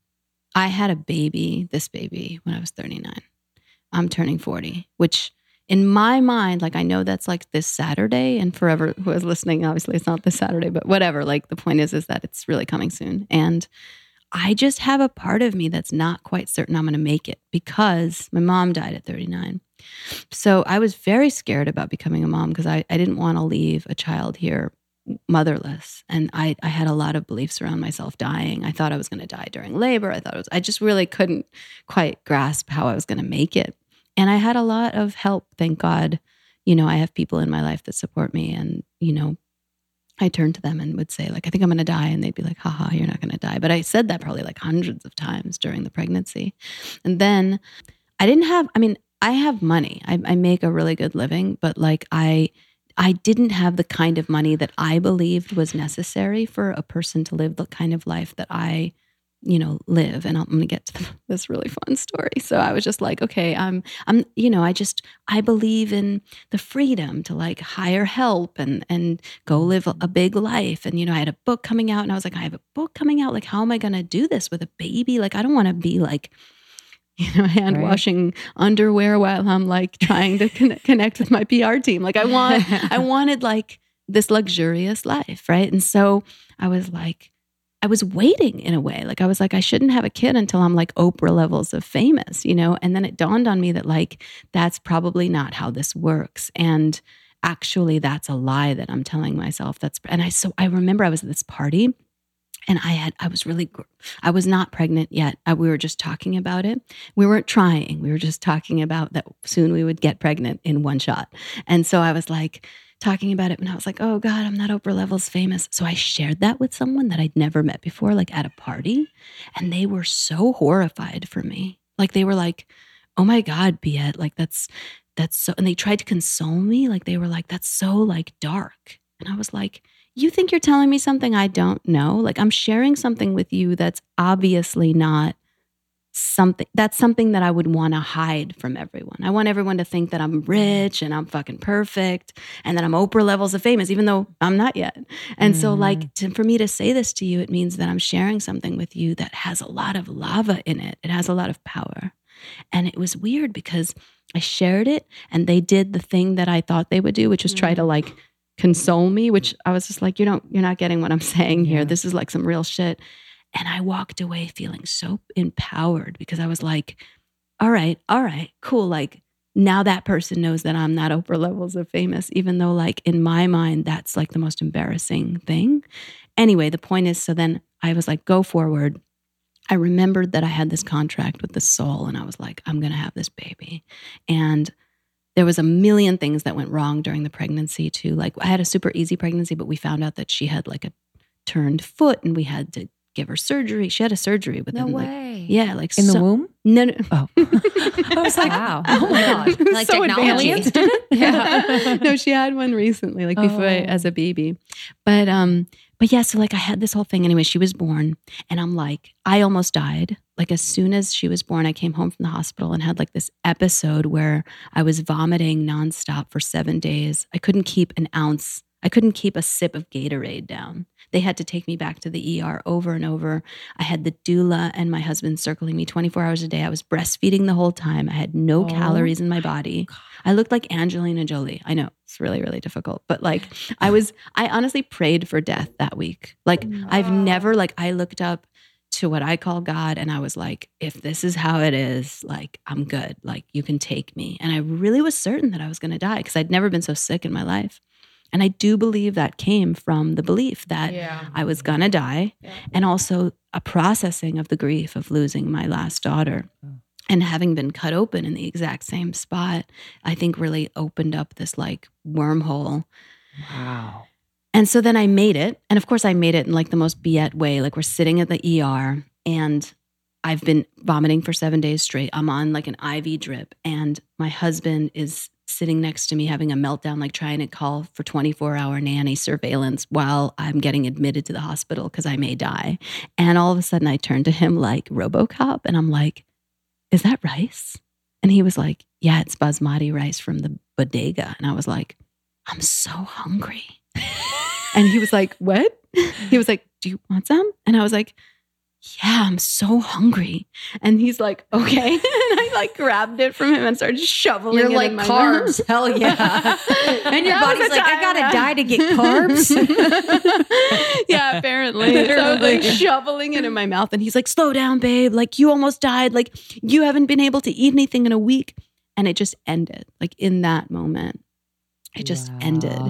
I had a baby, this baby, when I was 39. I'm turning 40, which in my mind, like I know that's like this Saturday, and forever who is listening, obviously it's not this Saturday, but whatever. Like the point is, is that it's really coming soon, and I just have a part of me that's not quite certain I'm going to make it because my mom died at 39. So I was very scared about becoming a mom because I, I didn't want to leave a child here motherless. And I, I had a lot of beliefs around myself dying. I thought i was going to die during labor. I thought it was i just really couldn't quite grasp how i was going to make it. And i had a lot of help thank god. You know i have people in my life that support me and you know i turned to them and would say like i think i'm going to die. And they'd be like haha you're not going to die. But i said that probably like hundreds of times during the pregnancy. And then i didn't have i mean i have money. I, I make a really good living but like i I didn't have the kind of money that I believed was necessary for a person to live the kind of life that I, you know, live. And I'm going to get to this really fun story. So I was just like, okay, I'm, I'm, you know, I just, I believe in the freedom to like hire help and and go live a, big life. And you know, I had a book coming out, and I was like, I have a book coming out. Like, how am I going to do this with a baby? Like, I don't want to be like you know, hand Right. washing underwear while I'm like trying to connect, connect with my PR team. Like I want, I wanted like this luxurious life, right? And so I was like, I was waiting in a way. Like I was like, I shouldn't have a kid until I'm like Oprah levels of famous, you know? And then it dawned on me that like that's probably not how this works. And actually that's a lie that I'm telling myself. That's and I so I remember I was at this party and I had I was really I was not pregnant yet. Uh, we were just talking about it. We weren't trying. We were just talking about that soon we would get pregnant in one shot. And so I was like talking about it and I was like, "Oh god, I'm not Oprah levels famous." So I shared that with someone that I'd never met before like at a party, and they were so horrified for me. Like they were like, "Oh my god, Biet, like that's that's so and they tried to console me like they were like that's so like dark. And I was like, you think you're telling me something I don't know? Like I'm sharing something with you that's obviously not something that's something that I would want to hide from everyone. I want everyone to think that I'm rich and I'm fucking perfect and that I'm Oprah levels of famous, even though I'm not yet. And so, like, mm. to, for me to say this to you, it means that I'm sharing something with you that has a lot of lava in it. It has a lot of power. And it was weird because I shared it and they did the thing that I thought they would do, which was try to mm. like console me, which mm-hmm. I was just like, you don't, you're not getting what I'm saying here. Yeah. This is like some real shit. And I walked away feeling so empowered because I was like, all right, all right, cool. Like now that person knows that I'm not Oprah levels of famous, even though, like, in my mind, that's like the most embarrassing thing. Anyway, the point is so then I was like, go forward. I remembered that I had this contract with the soul, and I was like, I'm going to have this baby. And there was a million things that went wrong during the pregnancy, too. Like, I had a super easy pregnancy, but we found out that she had like a turned foot, and we had to give her surgery. She had a surgery within, like, way. yeah, like In the womb? No, no. Oh. I was like, Wow. oh my God. Like So technology. advanced. Yeah. no, she had one recently, like before I- Oh. as a baby. But um, but yeah, so like I had this whole thing anyway. She was born, and I'm like, I almost died. Like as soon as she was born, I came home from the hospital and had like this episode where I was vomiting nonstop for seven days. I couldn't keep an ounce. I couldn't keep a sip of Gatorade down. They had to take me back to the ER over and over. I had the doula and my husband circling me 24 hours a day. I was breastfeeding the whole time. I had no Oh. calories in my body. I looked like Angelina Jolie. I know it's really, really difficult, but like I was, I honestly prayed for death that week. Like I've never, like, I looked up to what I call God and I was like, if this is how it is, like, I'm good. Like, you can take me. And I really was certain that I was going to die because I'd never been so sick in my life. And I do believe that came from the belief that Yeah. I was gonna die, and also a processing of the grief of losing my last daughter. Mm. And having been cut open in the exact same spot, I think really opened up this like wormhole. Wow. And so then I made it. And of course, I made it in like the most Biet way. Like we're sitting at the ER and I've been vomiting for seven days straight. I'm on like an IV drip, and my husband is sitting next to me having a meltdown, like trying to call for 24 hour nanny surveillance while I'm getting admitted to the hospital because I may die. And all of a sudden, I turn to him like Robocop, and I'm like, Is that rice? And he was like, Yeah, it's basmati rice from the bodega. And I was like, I'm so hungry. and he was like, What? He was like, Do you want some? And I was like, yeah, I'm so hungry. And he's like, okay. and I like grabbed it from him and started shoveling You're it like in my carbs. mouth. Hell yeah. and your That body's like, I gotta yeah. die to get carbs. yeah, apparently. So I was like shoveling it in my mouth. And he's like, slow down, babe. Like, you almost died. Like, you haven't been able to eat anything in a week. And it just ended. Like, in that moment, it just ended.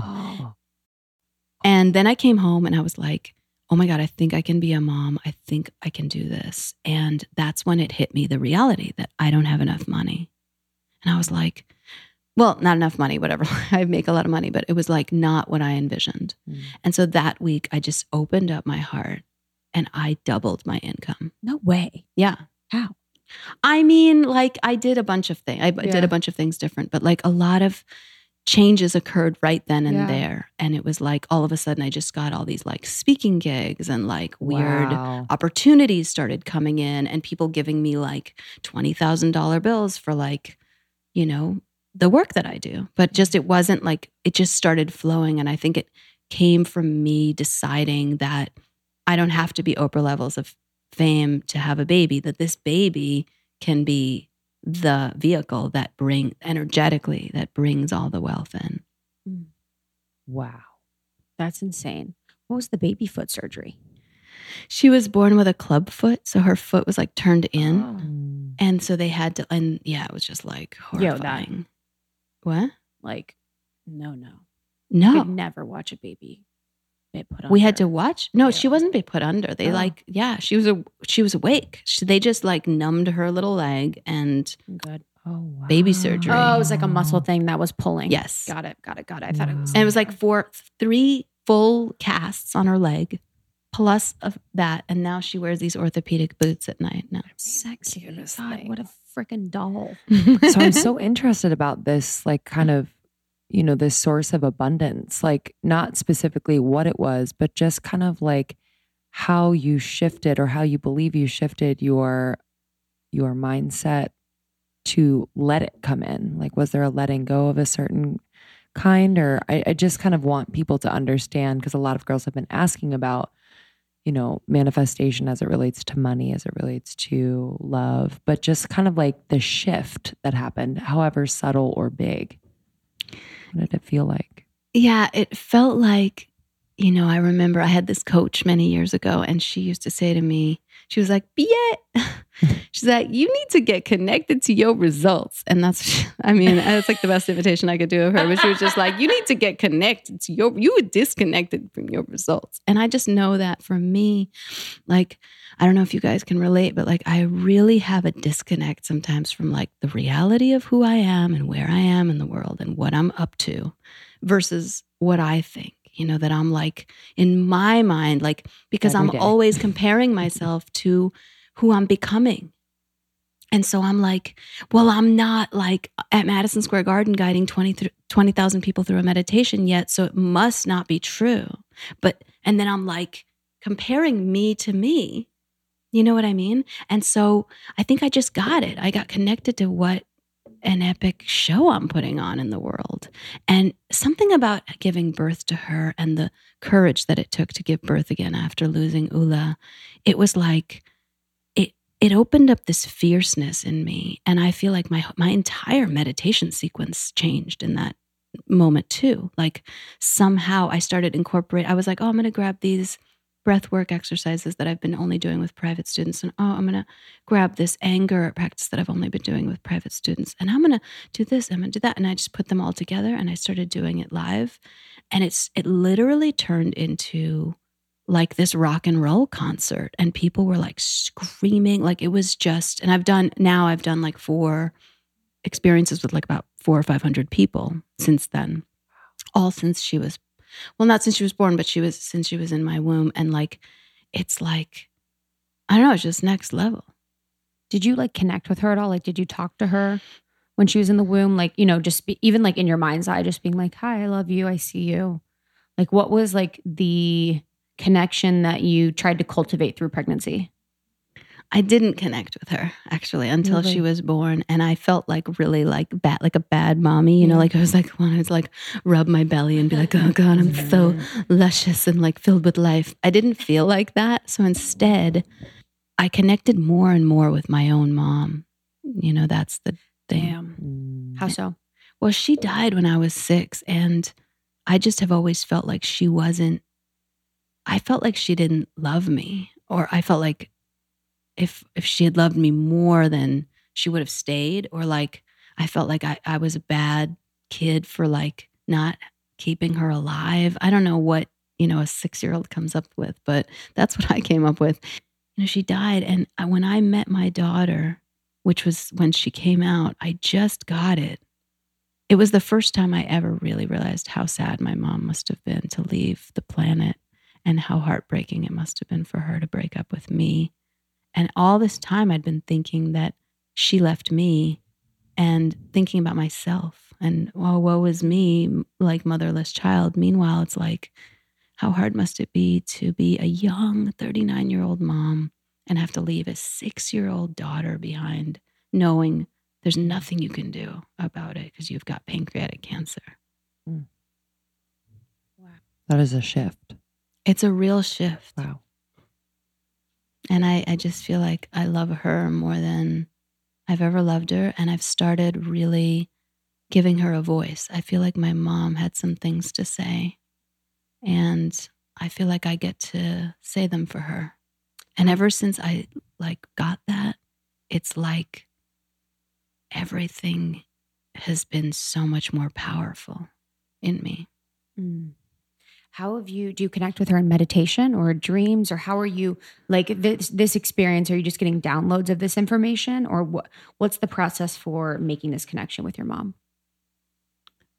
And then I came home and I was like, oh my God, I think I can be a mom. I think I can do this. And that's when it hit me the reality that I don't have enough money. And I was like, well, not enough money, whatever. I make a lot of money, but it was like not what I envisioned. Mm. And so that week, I just opened up my heart and I doubled my income. no way. Yeah. How? I mean, like I did a bunch of things. I b- did a bunch of things different, but like a lot of changes occurred right then and Yeah. there. And it was like all of a sudden I just got all these like speaking gigs and like weird Wow. opportunities started coming in and people giving me like $20,000 bills for like, you know, the work that I do. But just it wasn't like it just started flowing and I think it came from me deciding that I don't have to be Oprah levels of fame to have a baby that this baby can be the vehicle that bring energetically that brings all the wealth in. Wow. That's insane. What was the baby foot surgery? She was born with a club foot, so her foot was like turned in. Mm. And so they had to, and yeah, it was just like Yo, that- horrifying. What? Like, no, no. No. Could never watch a baby get put on. We had to watch. No, she wasn't being put under. They Oh. like, yeah, she was a she was awake. She, they just like numbed her little leg, and Good. Oh, wow. Baby surgery. Oh, it was like a muscle thing that was pulling. yes, Got it. Got it. Got it. I thought it was. and it was like four, three full casts on her leg, plus of that, and now she wears these orthopedic boots at night. No, sexy. God, what a freaking doll. so I'm so interested about this, like, kind of, you know, this source of abundance, like, not specifically what it was, but just kind of like how you shifted or how you believe you shifted your your mindset to let it come in? Like, was there a letting go of a certain kind? Or I, I just kind of want people to understand because a lot of girls have been asking about, you know, manifestation as it relates to money, as it relates to love, but just kind of like the shift that happened, however subtle or big. What did it feel like? Yeah, it felt like, you know, I remember I had this coach many years ago, and she used to say to me, she was like, Biet. She's like, you need to get connected to your results. And that's, I mean, that's like the best invitation I could do of her. But she was just like, you need to get connected to your, you were disconnected from your results. And I just know that for me, like, I don't know if you guys can relate, but like, I really have a disconnect sometimes from like the reality of who I am and where I am in the world and what I'm up to versus what I think you know, that I'm like in my mind, like, because Every I'm day. always comparing myself to who I'm becoming. And so I'm like, well, I'm not like at Madison Square Garden guiding 20 th- 20,000 people through a meditation yet. So it must not be true. But, and then I'm like comparing me to me. You know what I mean? And so I think I just got it. I got connected to what an epic show I'm putting on in the world. And something about giving birth to her and the courage that it took to give birth again after losing Ula, it was like it it opened up this fierceness in me. And I feel like my my entire meditation sequence changed in that moment too. Like somehow I started incorporate I was like, oh, I'm gonna grab these breath work exercises that I've been only doing with private students. And oh, I'm going to grab this anger practice that I've only been doing with private students. And I'm going to do this, I'm going to do that. And I just put them all together and I started doing it live. And it's, it literally turned into like this rock and roll concert. And people were like screaming. Like it was just, and I've done, now I've done like four experiences with like about four or 500 people since then, all since she was well not since she was born but she was since she was in my womb and like it's like i don't know it's just next level Did you like connect with her at all? Like, did you talk to her when she was in the womb? Like, you know, just be, even like in your mind's eye, just being like, hi, I love you. I see you. Like, what was like the connection that you tried to cultivate through pregnancy? I didn't connect with her actually until Really? she was born and i felt like really like bad like a bad mommy you know like i was like wanted to like rub my belly and be like oh god i'm so luscious and like filled with life i didn't feel like that so instead i connected more and more with my own mom you know that's the thing Damn. Mm. How so? Well, she died when I was six, and I just have always felt like she wasn't, I felt like she didn't love me, or I felt like if if she had loved me more than she would have stayed, or like I felt like I, I was a bad kid for like not keeping her alive. I don't know what, you know, a six year old comes up with, but that's what I came up with. You know, she died. And when I met my daughter, which was when she came out, I just got it it was the first time I ever really realized how sad my mom must have been to leave the planet and how heartbreaking it must have been for her to break up with me. And all this time I'd been thinking that she left me and thinking about myself and, oh, woe is me, like motherless child. Meanwhile, it's like, how hard must it be to be a young 39 year old mom and have to leave a six year old daughter behind, knowing there's nothing you can do about it because you've got pancreatic cancer. Mm. Wow, That is a shift. It's a real shift. Wow. And I, I just feel like I love her more than I've ever loved her. And I've started really giving her a voice. I feel like my mom had some things to say. And I feel like I get to say them for her. And ever since I like got that, it's like everything has been so much more powerful in me. Mm. How have you, do you connect with her in meditation or dreams or how are you like this, this experience? Are you just getting downloads of this information or what, what's the process for making this connection with your mom?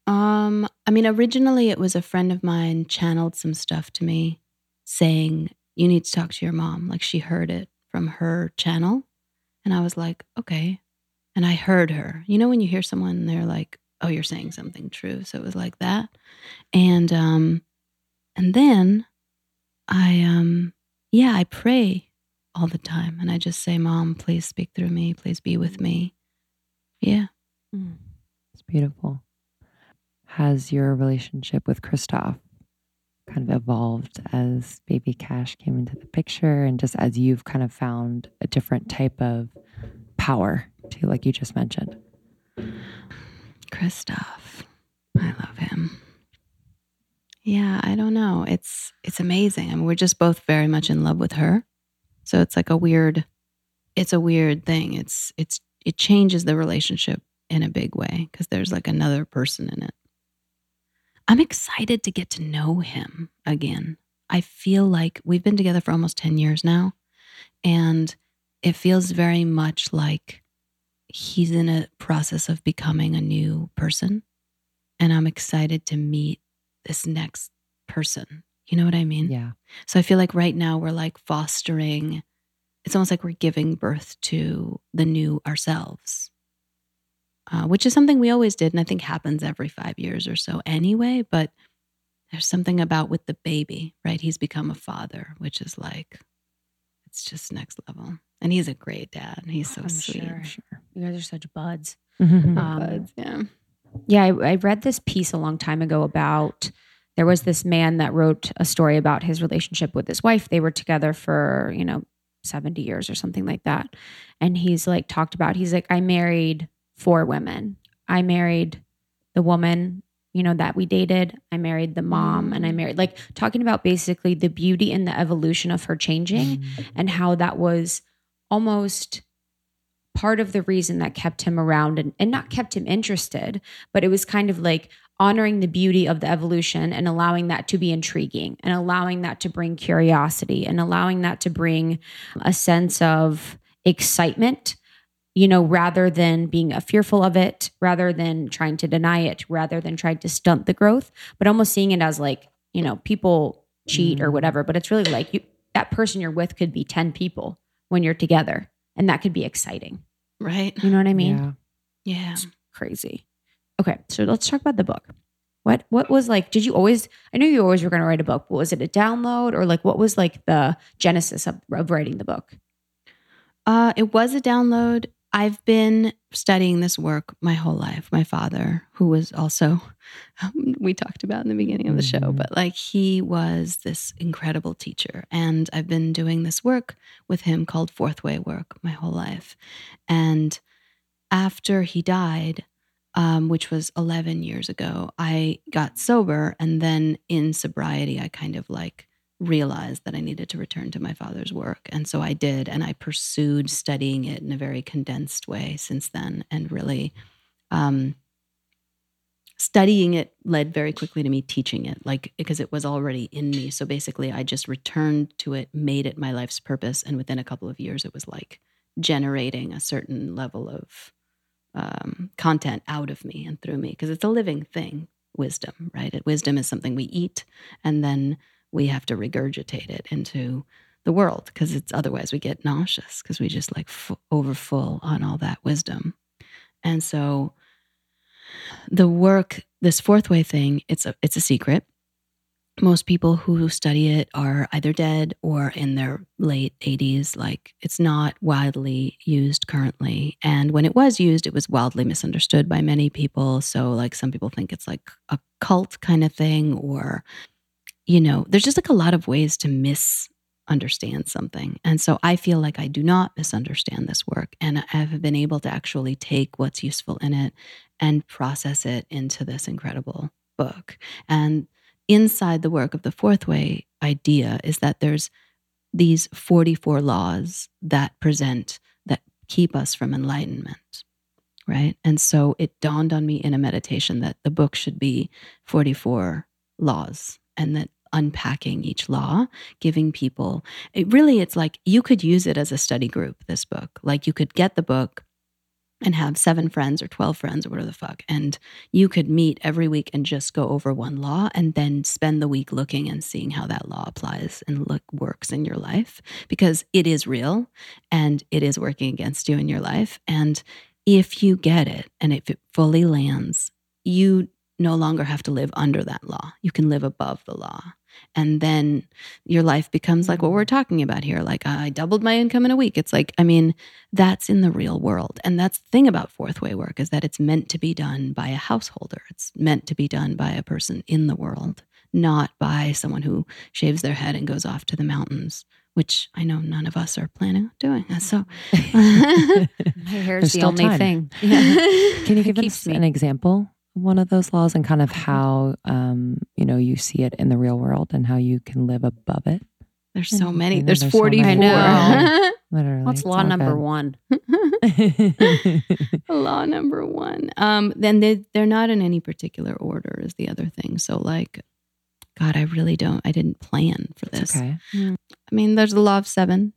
Um, I mean, originally it was a friend of mine channeled some stuff to me saying, you need to talk to your mom. Like she heard it from her channel. And I was like, okay. And I heard her. You know, when you hear someone, they're like, oh, you're saying something true. So it was like that. And, um, and then I, um, yeah, I pray all the time. And I just say, Mom, please speak through me. Please be with me. Yeah. It's beautiful. Has your relationship with Christoph kind of evolved as baby Cash came into the picture and just as you've kind of found a different type of power to, like you just mentioned? Christoph. I love him. Yeah, I don't know. It's it's amazing. I mean, we're just both very much in love with her. So it's like a weird it's a weird thing. It's it's it changes the relationship in a big way because there's like another person in it. I'm excited to get to know him again. I feel like we've been together for almost 10 years now and it feels very much like he's in a process of becoming a new person and I'm excited to meet this next person. You know what I mean? Yeah. So I feel like right now we're like fostering, it's almost like we're giving birth to the new ourselves, uh, which is something we always did. And I think happens every five years or so anyway. But there's something about with the baby, right? He's become a father, which is like, it's just next level. And he's a great dad. He's so I'm sweet. sure. You guys are such buds. Mhm. Um, Buds, yeah. Yeah, I, I read this piece a long time ago about there was this man that wrote a story about his relationship with his wife. They were together for, you know, 70 years or something like that. And he's like talked about, he's like, I married four women. I married the woman, you know, that we dated. I married the mom and I mm. married, like talking about basically the beauty and the evolution of her changing mm. and how that was almost part of the reason that kept him around and, and not kept him interested, but it was kind of like honoring the beauty of the evolution and allowing that to be intriguing and allowing that to bring curiosity and allowing that to bring a sense of excitement you know rather than being fearful of it rather than trying to deny it rather than trying to stunt the growth but almost seeing it as like you know people cheat or mm. whatever but it's really like you that person you're with could be 10 people when you're together and that could be exciting Right. you know what i mean Yeah. Yeah. crazy. Okay, so let's talk about the book. What what was like? Did you always? I knew you always were going to write a book. But was it a download or like what was like the genesis of, of writing the book? Uh, it was a download. I've been studying this work my whole life. My father, who was also, we talked about in the beginning of the show, Mhm. but like he was this incredible teacher. And I've been doing this work with him called Fourth Way Work my whole life. And after he died, um, which was 11 years ago, I got sober. And then in sobriety, I kind of like realized that I needed to return to my father's work. And so I did. And I pursued studying it in a very condensed way since then. And really, um, studying it led very quickly to me teaching it, like because it was already in me. So basically, I just returned to it, made it my life's purpose. And within a couple of years, it was like generating a certain level of um, content out of me and through me because it's a living thing wisdom right wisdom is something we eat and then we have to regurgitate it into the world because it's otherwise we get nauseous because we just like f- on all that wisdom and so the work this fourth way thing it's a it's a secret most people who study it are either dead or in their late 80s. Like it's not widely used currently. And when it was used, it was wildly misunderstood by many people. So, like, some people think it's like a cult kind of thing, or, you know, there's just like a lot of ways to misunderstand something. And so I feel like I do not misunderstand this work. And I have been able to actually take what's useful in it and process it into this incredible book. And inside the work of the fourth way idea is that there's these 44 laws that present that keep us from enlightenment right and so it dawned on me in a meditation that the book should be 44 laws and that unpacking each law giving people it really it's like you could use it as a study group this book like you could get the book and have seven friends or 12 friends or whatever the fuck. And you could meet every week and just go over one law and then spend the week looking and seeing how that law applies and look works in your life because it is real and it is working against you in your life. And if you get it and if it fully lands, you no longer have to live under that law. You can live above the law. And then your life becomes like what we're talking about here. Like, ah, I doubled my income in a week. It's like, I mean, that's in the real world. And that's the thing about fourth way work is that it's meant to be done by a householder. It's meant to be done by a person in the world, not by someone who shaves their head and goes off to the mountains, which I know none of us are planning on doing. So, My hair's There's the only time. thing. Can you give us me- an example of one of those laws and kind of how um, you know you see it in the real world and how you can live above it? there's so many. Know There's there's so 44. many. I Literally, What's law number good. one? Law number one. Um, then they they're not in any particular order is the other thing. So like, God, I really don't. I didn't plan for this. okay. I mean, there's the law of seven.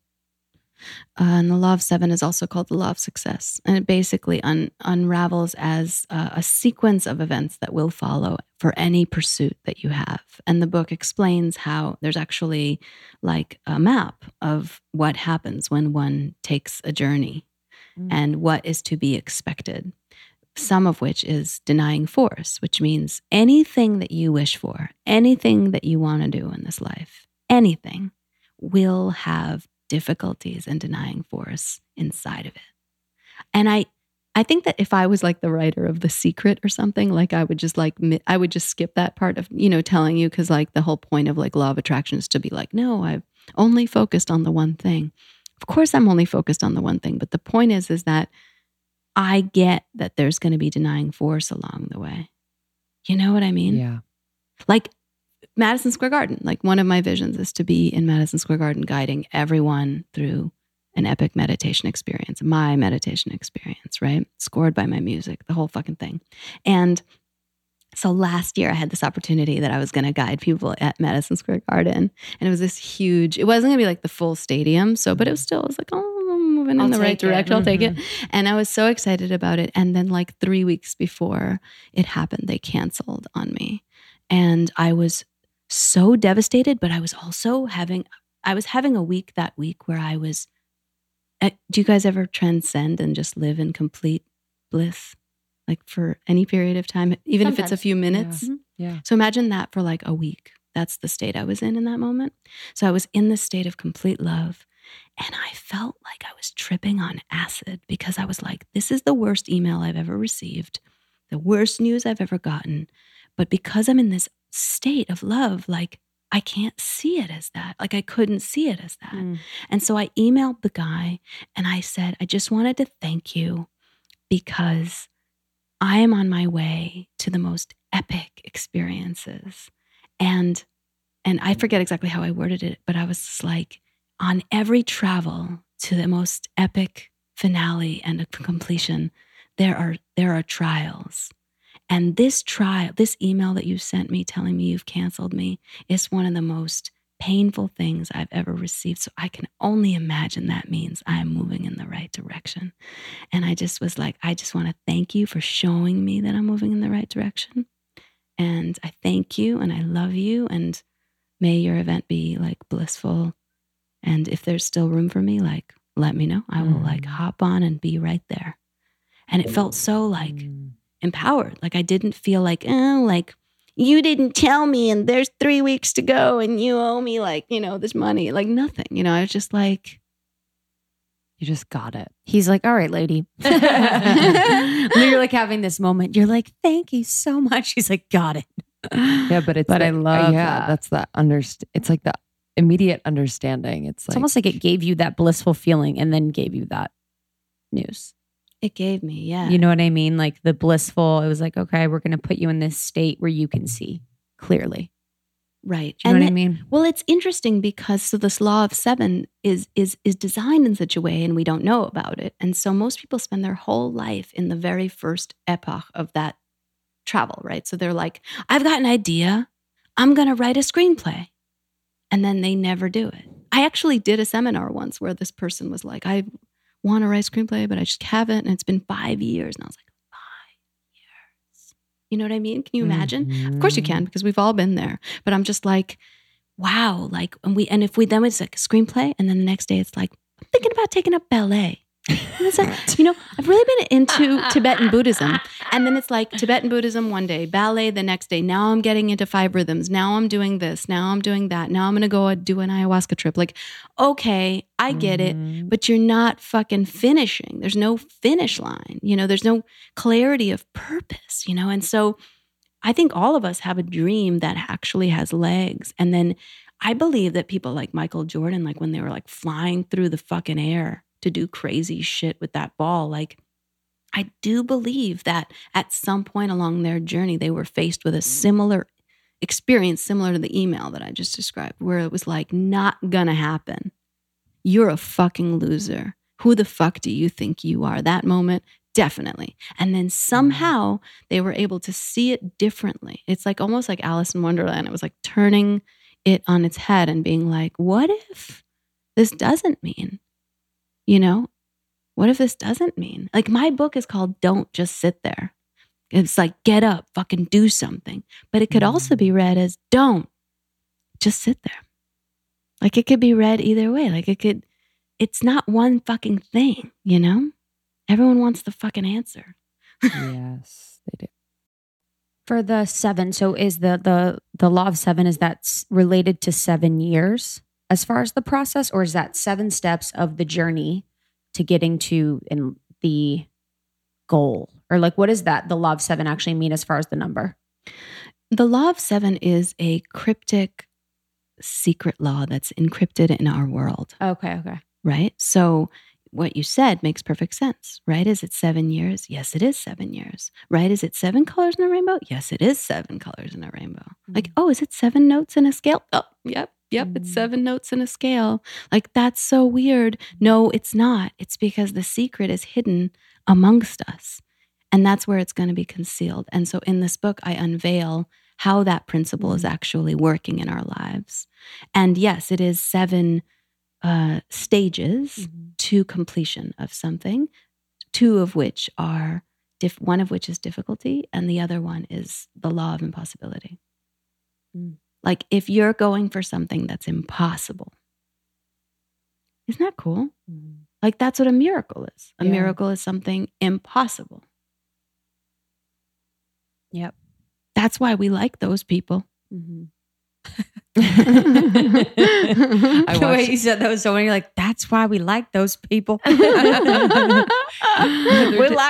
Uh, and the law of seven is also called the law of success. And it basically un- unravels as uh, a sequence of events that will follow for any pursuit that you have. And the book explains how there's actually like a map of what happens when one takes a journey Mm. and what is to be expected. Some of which is denying force, which means anything that you wish for, anything that you want to do in this life, anything will have difficulties and denying force inside of it. And I I think that if I was like the writer of The Secret or something, like I would just like I would just skip that part of, you know, telling you cuz like the whole point of like law of attraction is to be like, no, I've only focused on the one thing. Of course I'm only focused on the one thing, but the point is is that I get that there's going to be denying force along the way. You know what I mean? Yeah. like Madison Square Garden. Like one of my visions is to be in Madison Square Garden guiding everyone through an epic meditation experience, my meditation experience, right? Scored by my music, the whole fucking thing. And so last year I had this opportunity that I was going to guide people at Madison Square Garden. And it was this huge, it wasn't going to be like the full stadium. So, but it was still, I was like, oh, I'm moving I'll in the right direction. I'll take it. Mm-hmm. And I was so excited about it. And then, like three weeks before it happened, they canceled on me. And I was so devastated, but I was also having, I was having a week that week where I was, uh, do you guys ever transcend and just live in complete bliss? Like for any period of time, even if it's a few minutes? Yeah. So imagine that for like a week. That's the state I was in in that moment. So I was in this state of complete love. And I felt like I was tripping on acid because I was like, this is the worst email I've ever received, the worst news I've ever gotten. But because I'm in this state of love, like I can't see it as that. Like I couldn't see it as that. Mm. And so I emailed the guy and I said, I just wanted to thank you because I am on my way to the most epic experiences. And and I forget exactly how I worded it, but I was just like, on every travel to the most epic finale and completion, there are there are trials. And this trial, this email that you sent me telling me you've canceled me is one of the most painful things I've ever received. So I can only imagine that means I am moving in the right direction. And I just was like, I just want to thank you for showing me that I'm moving in the right direction. And I thank you and I love you. And may your event be like blissful. And if there's still room for me, like, let me know. I will like Mm. hop on and be right there. And it felt so like Mm. Empowered. Like I didn't feel like, oh, like you didn't tell me and there's three weeks to go and you owe me like, you know, this money. Like nothing. You know, I was just like, You just got it. He's like, all right, lady. you're like having this moment, you're like, thank you so much. He's like, got it. Yeah, but it's But the- I uh, love yeah, that. that's that underst. It's like the immediate understanding. It's It's almost like it gave you that blissful feeling and then gave you that news. It gave me, yeah. You know what I mean? Like the blissful, it was like, okay, we're going to put you in this state where you can see clearly. right. Do you know what I mean? Well, it's interesting because so this law of seven is is is designed in such a way, and we don't know about it. And so most people spend their whole life in the very first epoch of that travel, right? So they're like, I've got an idea. I'm gonna write a screenplay. And then they never do it. I actually did a seminar once where this person was like, I want to write a screenplay, but I just haven't. And it's been five years. And I was like, five years. You know what I mean? Can you imagine? Of course you Mm-hmm. can, because we've all been there. But I'm just like, wow, like and we and if we then it's like a screenplay, and then the next day it's like, I'm thinking about taking up ballet. It's you know, I've really been into Tibetan Buddhism. And then it's like Tibetan Buddhism one day, ballet the next day. Now I'm getting into five rhythms. Now I'm doing this. Now I'm doing that. Now I'm going to go do an ayahuasca trip. Like, okay, I get it, Mhm. but you're not fucking finishing. There's no finish line. You know, there's no clarity of purpose, you know? And so I think all of us have a dream that actually has legs. And then I believe that people like Michael Jordan, like when they were like flying through the fucking air to do crazy shit with that ball, like I do believe that at some point along their journey, they were faced with a mm. similar experience, similar to the email that I just described, where it was like, not gonna happen. You're a fucking loser. Who the fuck do you think you are? That moment, definitely. And then mm. somehow they were able to see it differently. It's like almost like Alice in Wonderland. It was like turning it on its head and being like, what if this doesn't mean? You know, what if this doesn't mean? Like my book is called Don't Just Sit There. It's like get up, fucking do something. But it could also be mm. read as don't just sit there. Like it could be read either way. Like it could, it's not one fucking thing, you know? Everyone wants the fucking answer. yes, they do. For the seven, so is the the the law of seven is that related to seven years as far as the process, or is that seven steps of the journey to getting to in the goal, or like what does that the law of seven actually mean as far as the number? The law of seven is a cryptic secret law that's encrypted in our world, Okay, okay. right? So what you said makes perfect sense, right? Is it seven years? Yes, it is seven years, right? Is it seven colors in a rainbow? Yes, it is seven colors in a rainbow. Like, mm-hmm. oh, is it seven notes in a scale? Oh, yep, yep, it's Mm. seven notes in a scale. Like, that's so weird. No, it's not. It's because the secret is hidden amongst us. And that's where it's going to be concealed. And so in this book, I unveil how that principle is actually working in our lives. And yes, it is seven uh, stages to completion of something, two of which are dif- one of which is difficulty, and the other one is the law of impossibility. Mm. Like if you're going for something that's impossible, isn't that cool? Like that's what a miracle is. A Yeah. miracle is something impossible. Yep. That's why we like those people. Mm-hmm. I the way you said that was so funny. You're like, that's why we like those people. we like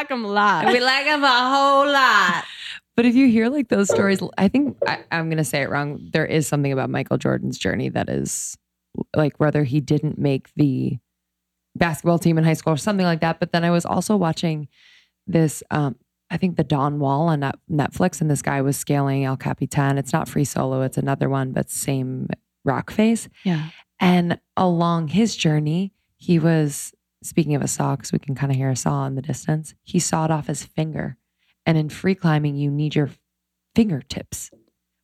them a lot. we like them a whole lot. But if you hear like those stories, I think I, I'm going to say it wrong. There is something about Michael Jordan's journey that is like whether he didn't make the basketball team in high school or something like that. But then I was also watching this, um, I think the Dawn Wall on Netflix, and this guy was scaling El Capitan. It's not free solo, it's another one, but same rock face. Yeah. And along his journey, he was speaking of a saw, because we can kind of hear a saw in the distance. He sawed off his finger. And in free climbing, you need your fingertips.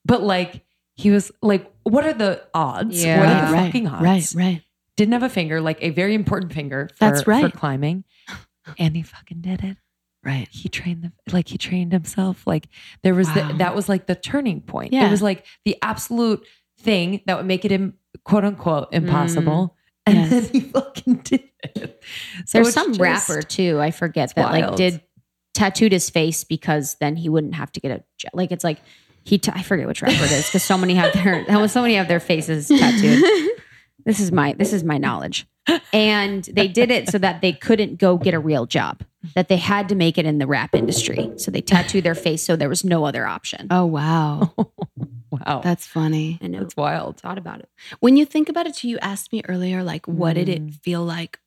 But like, he was like, what are the odds? Yeah. What are Right, the right, fucking odds? right, right. Didn't have a finger, like a very important finger for, That's right. for climbing. And he fucking did it. Right. He trained the like he trained himself. Like there was Wow. the, that was like the turning point. Yeah. It was like the absolute thing that would make it Im, quote unquote impossible. Mm. And Yes. then he fucking did it. So There's some just- rapper too. I forget that like did tattooed his face because then he wouldn't have to get a like it's like he t- I forget which rapper it is because so many have their so many have their faces tattooed. This is my this is my knowledge. And they did it so that they couldn't go get a real job. That they had to make it in the rap industry. So they tattooed their face so there was no other option. Oh wow. wow. That's funny. I know. That's wild. thought about it. When you think about it too, you asked me earlier, like, what did it Mm. feel like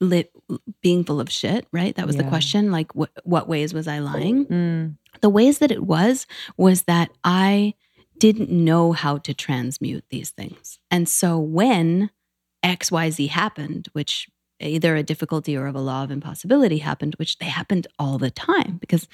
lit being full of shit, right? That was the question. Like what what ways was I lying? Mm. The ways that it was was that I didn't know how to transmute these things. And so when XYZ happened, which either a difficulty or of a law of impossibility happened, which they happened all the time because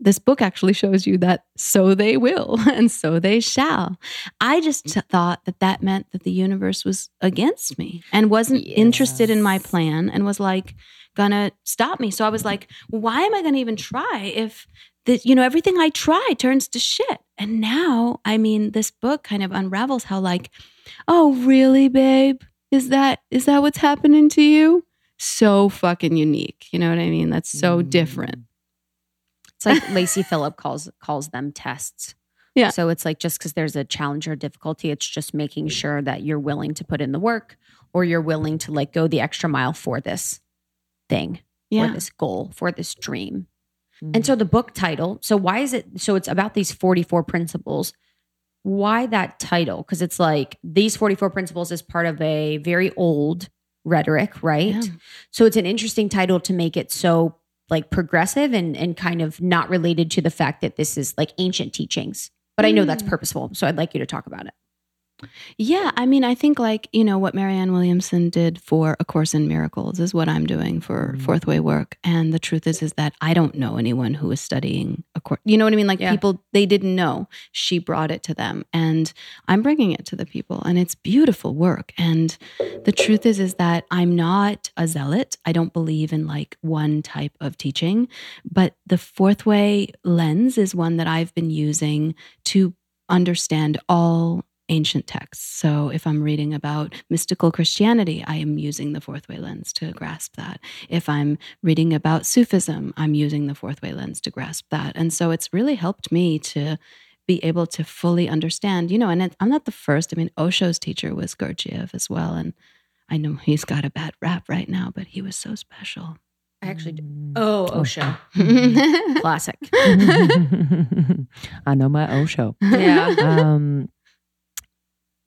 this book actually shows you that so they will and so they shall. I just t- thought that that meant that the universe was against me and wasn't interested in my plan and was like gonna stop me. So I was like, why am I gonna even try if that you know everything I try turns to shit? And now, I mean, this book kind of unravels how like, oh really, babe? Is that is that what's happening to you? so fucking unique. You know what I mean? That's so Mm. different. It's like Lacy Phillip calls calls them tests. Yeah. So it's like just because there's a challenge or difficulty, it's just making sure that you're willing to put in the work or you're willing to like go the extra mile for this thing, for this goal, for this dream. Mm. And so the book title, so why is it so it's about these 44 principles. Why that title? Because it's like these 44 principles is part of a very old rhetoric, right? Yeah. So it's an interesting title to make it so like progressive and and kind of not related to the fact that this is like ancient teachings. But I know that's Mm. purposeful. So I'd like you to talk about it. Yeah, I mean, I think like, you know, what Marianne Williamson did for A Course in Miracles is what I'm doing for Mhm. Fourth Way work. And the truth is, is that I don't know anyone who is studying A Course. You know what I mean? Like Yeah. people, they didn't know. She brought it to them and I'm bringing it to the people and it's beautiful work. And the truth is, is that I'm not a zealot. I don't believe in like one type of teaching, but the Fourth Way lens is one that I've been using to understand all ancient texts. So if I'm reading about mystical Christianity, I am using the fourth way lens to grasp that. If I'm reading about Sufism, I'm using the fourth way lens to grasp that. And so it's really helped me to be able to fully understand, you know, and it, I'm not the first. I mean, Osho's teacher was Gurdjieff as well. And I know he's got a bad rap right now, but he was so special. I actually do. Mm. Oh, Osho. Classic. I know my Osho. Yeah. um,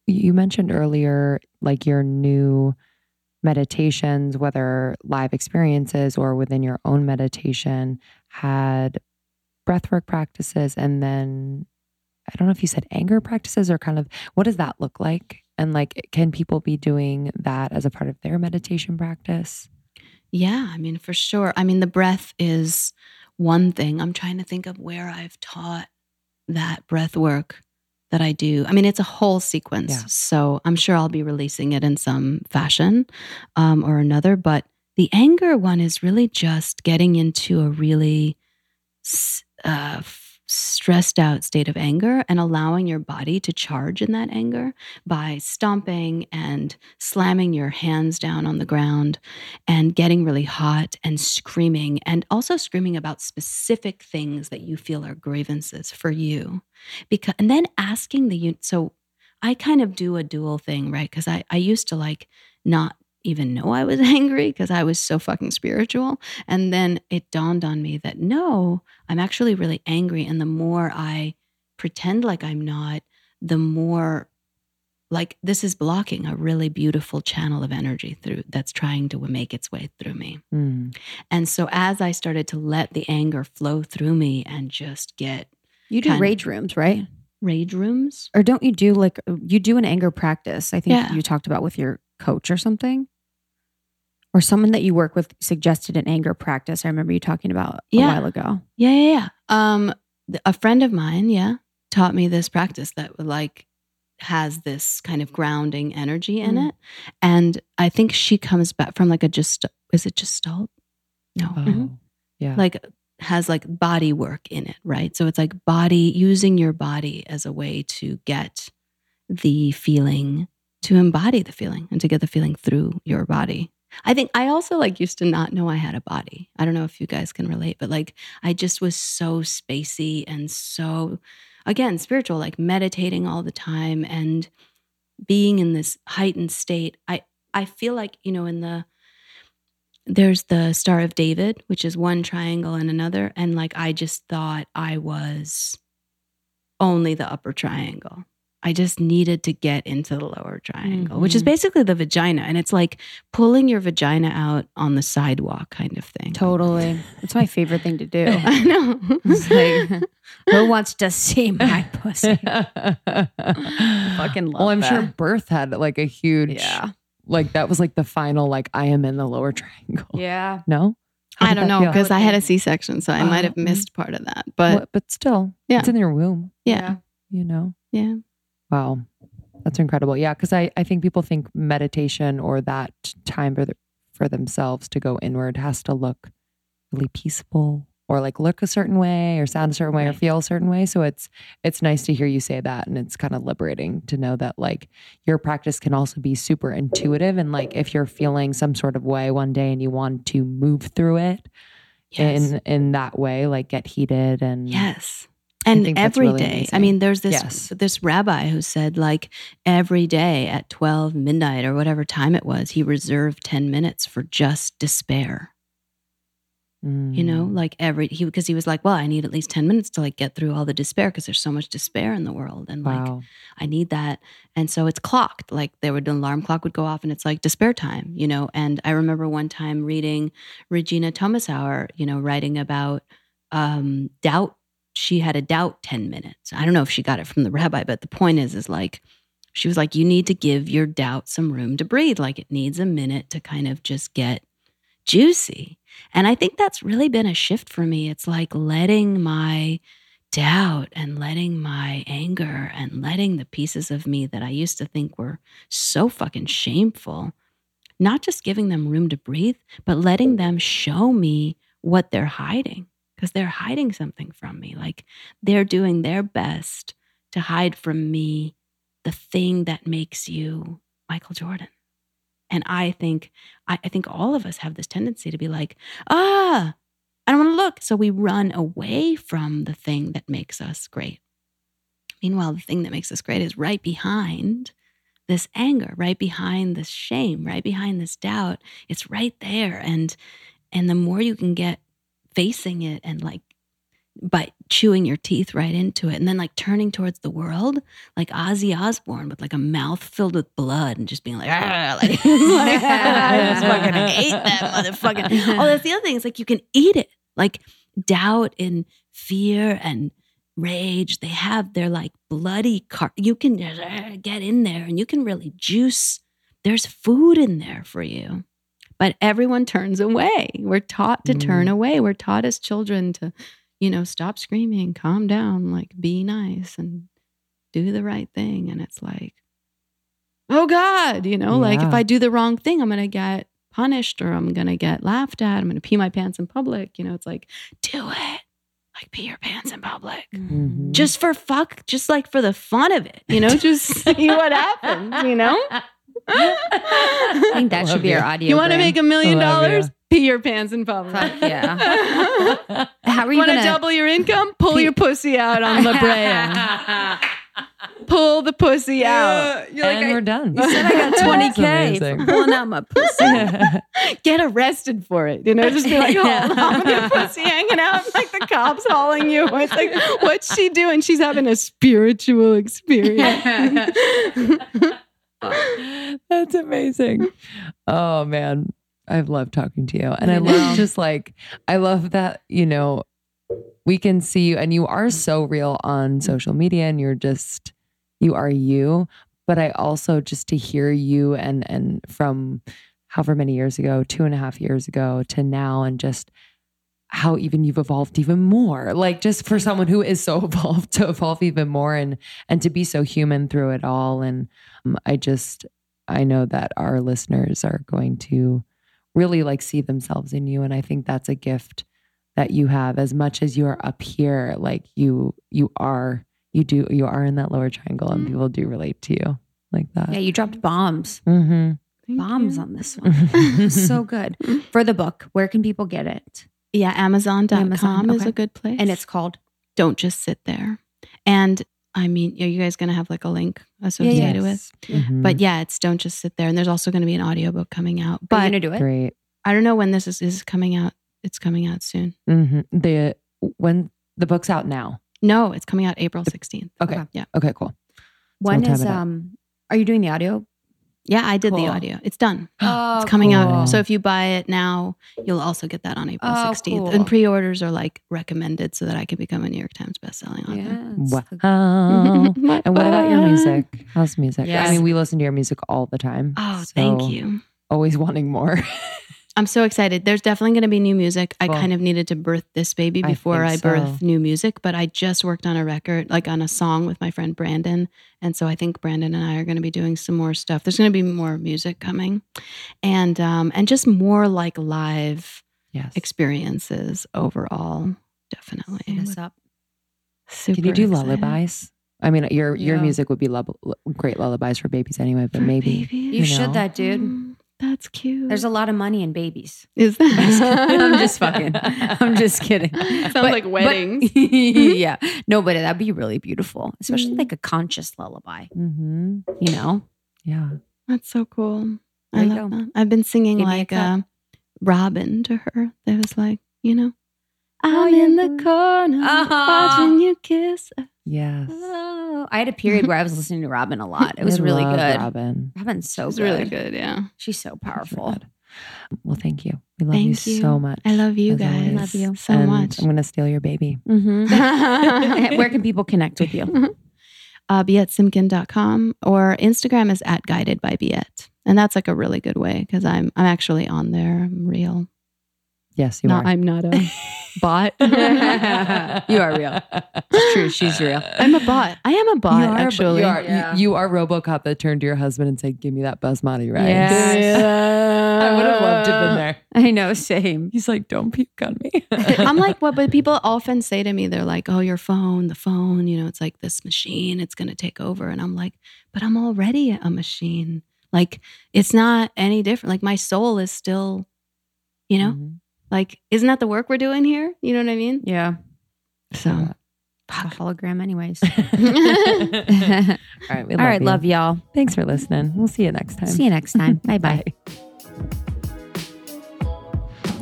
you mentioned earlier, like your new meditations, whether live experiences or within your own meditation, had breathwork practices, and then I don't know if you said anger practices or kind of what does that look like? And like, can people be doing that as a part of their meditation practice? Yeah, I mean, for sure. I mean, the breath is one thing. I'm trying to think of where I've taught that breath work that I do. I mean, it's a whole sequence. Yeah. So I'm sure I'll be releasing it in some fashion um, or another. But the anger one is really just getting into a really uh, stressed out state of anger and allowing your body to charge in that anger by stomping and slamming your hands down on the ground and getting really hot and screaming and also screaming about specific things that you feel are grievances for you. Because and then asking the so i kind of do a dual thing right? Because I, I used to like not even know i was angry because i was so fucking spiritual and then it dawned on me that no i'm actually really angry and the more i pretend like i'm not the more like this is blocking a really beautiful channel of energy through that's trying to make its way through me Mm. and so as i started to let the anger flow through me and just get You do Kind of. rage rooms, right? rage rooms Or don't you do like you do an anger practice? I think Yeah. you talked about with your coach or something. Or someone that you work with suggested an anger practice. I remember you talking about a while ago. yeah yeah yeah um a friend of mine yeah taught me this practice that like has this kind of grounding energy in Mm. it and i think she comes back from like a just is it gestalt no Oh, Mhm. yeah. like has like body work in it, right? So it's like body using your body as a way to get the feeling, to embody the feeling and to get the feeling through your body. I think I also like used to not know I had a body. I don't know if you guys can relate, but like I just was so spacey and so again spiritual, like meditating all the time and being in this heightened state. I I feel like, you know, in the there's the Star of David, which is one triangle and another. And like, I just thought I was only the upper triangle. I just needed to get into the lower triangle, which is Mhm. basically the vagina. And it's like pulling your vagina out on the sidewalk kind of thing. Totally. It's my favorite thing to do. I know. It's like, who wants to see my pussy? Fucking love well, I'm sure birth had like a huge, Yeah. like that was like the final, like I am in the lower triangle. Yeah. No, How I don't know because I had a C section, so I might have Oh. missed part of that. But but still, Yeah. it's in your womb. yeah, You know. yeah. Wow. That's incredible. Yeah. Cause I, I think people think meditation or that time for, the, for themselves to go inward has to look really peaceful or like look a certain way or sound a certain way or feel a certain way. So it's it's nice to hear you say that and it's kind of liberating to know that like your practice can also be super intuitive and like if you're feeling some sort of way one day and you want to move through it Yes. in in that way like get heated and Yes. And every really day. I mean, there's this Yes. this rabbi who said like every day at 12 midnight or whatever time it was, he reserved 10 minutes for just despair. You know, Mm. like every he because he was like, well, I need at least 10 minutes to like get through all the despair because there's so much despair in the world and like wow I need that. And so it's clocked. Like there would an alarm clock would go off and it's like despair time, you know. And I remember one time reading Regena Thomashauer, you know, writing about um doubt. She had a doubt 10 minutes. I don't know if she got it from the rabbi, but the point is, is like she was like, you need to give your doubt some room to breathe. Like it needs a minute to kind of just get juicy. And I think that's really been a shift for me. It's like letting my doubt and letting my anger and letting the pieces of me that I used to think were so fucking shameful, not just giving them room to breathe, but letting them show me what they're hiding because they're hiding something from me. Like they're doing their best to hide from me the thing that makes you Michael Jordan. And I think I, I think all of us have this tendency to be like, ah, I don't want to look. So we run away from the thing that makes us great. Meanwhile, the thing that makes us great is right behind this anger, right behind this shame, right behind this doubt. It's right there. And and the more you can get facing it and like by chewing your teeth right into it and then like turning towards the world like Ozzy Osbourne with like a mouth filled with blood and just being like, like, like, I just fucking hate that motherfucking. Oh, that's the other thing. It's like you can eat it. Like doubt and fear and rage. They have their like bloody car. You can just, uh, get in there and you can really juice. There's food in there for you. But everyone turns away. We're taught to turn Mm. away. We're taught as children to, you know, stop screaming, calm down, like be nice and do the right thing. And it's like, oh God, you know, like if I do the wrong thing, I'm going to get punished or I'm going to get laughed at. I'm going to pee my pants in public. You know, it's like, do it. Like pee your pants in public. Mhm. Just for fuck, just like for the fun of it, you know, just see what happens, you know? I think that Love should be you. our audio. You want to make a million dollars? Pee your pants in public. Fuck yeah. How are you Want to gonna double your income? Pull your pussy out on La Brea. Pull the pussy out. and we're done. You said I got That's 20K amazing. for pulling out my pussy. Get arrested for it. You know, just be like, oh, Yeah. oh, I'm with your pussy hanging out, like the cops hauling you. It's like, what's she doing? She's having a spiritual experience. That's amazing. Oh man, I've loved talking to you. And I, I love just like I love that, you know, we can see you and you are so real on social media and you're just you are you. But I also just to hear you and and from however many years ago, two and a half years ago to now and just how even you've evolved even more like just for someone who is so evolved to evolve even more and and to be so human through it all and um, i just i know that our listeners are going to really like see themselves in you and i think that's a gift that you have as much as you're up here like you you are you do you are in that lower triangle and people do relate to you like that Yeah, you dropped bombs. mm-hmm. Bombs on this one. so good. For the book, where can people get it? Yeah, Amazon.com Amazon, is okay. a good place. And it's called Don't Just Sit There. And I mean, are you guys going to have like a link associated with? Mhm. But yeah, it's Don't Just Sit There. And there's also going to be an audiobook coming out. Are you But gonna do it? great I don't know when this is, is coming out. It's coming out soon. hmm the when the book's out now No, it's coming out April 16th. okay Okay. Yeah. okay cool When time is it up. um are you doing the audio? Yeah, I did the audio. It's done. Oh, it's coming cool. out. So if you buy it now, you'll also get that on April Oh, 16th. cool. And pre-orders are like recommended so that I can become a New York Times bestselling author. Yeah. wow and what about your music how's music Yes. i mean we listen to your music all the time Oh, so thank you. always wanting more I'm so excited. There's definitely going to be new music. I Cool. kind of needed to birth this baby before I, think birth so. new music, but I just worked on a record, like on a song with my friend Brandon. And so I think Brandon and I are going to be doing some more stuff. There's going to be more music coming and, um, and just more like live Yes. experiences overall. Definitely. This up. Super Can you do excited. lullabies? I mean, your your Yeah. music would be lub- great lullabies for babies anyway, but For maybe babies? You, You should that, dude. Mm, That's cute. There's a lot of money in babies. Is that? I'm just fucking. I'm just kidding. Sounds But- like but- weddings. yeah. No, but that'd be really beautiful, especially Mm. like a conscious lullaby, hmm you know? yeah. That's so cool. There I love go. that. I've been singing Give me a like uh, Robyn to her. That was like, you know, I'm in the corner Ah. watching you kiss. Yes. Oh, I had a period where I was listening to Robyn a lot. It was I really good. Robyn. Robyn's so It's good. really good. Yeah. She's so powerful. Well, thank you. We love Thank you, you. so much. I love you guys. always. Love you. so And much. I'm gonna steal your baby. Mhm. Where can people connect with you? uh, BietSimkin.com or Instagram is at guided by Biet. And that's like a really good way because I'm I'm actually on there. I'm real. Yes, you Not, are. I'm not a bot. You are real. It's true. She's real. I'm a bot. I am a bot, You are, actually. You are, Yeah. you, you are RoboCop that turned to your husband and said, "Give me that basmati rice." Yes. I would have loved to have been there. I know, same. He's like, "Don't puke on me." I'm like, what? But people often say to me, they're like, oh, your phone, the phone, you know, it's like this machine, it's going to take over. And I'm like, but I'm already a machine. Like, it's not any different. Like, my soul is still, you know, Mhm. Like, isn't that the work we're doing here? You know what I mean? Yeah. So, It's a hologram, anyways. All right, we love right. you. Love y'all. Thanks for listening. We'll see you next time. See you next time. Bye bye.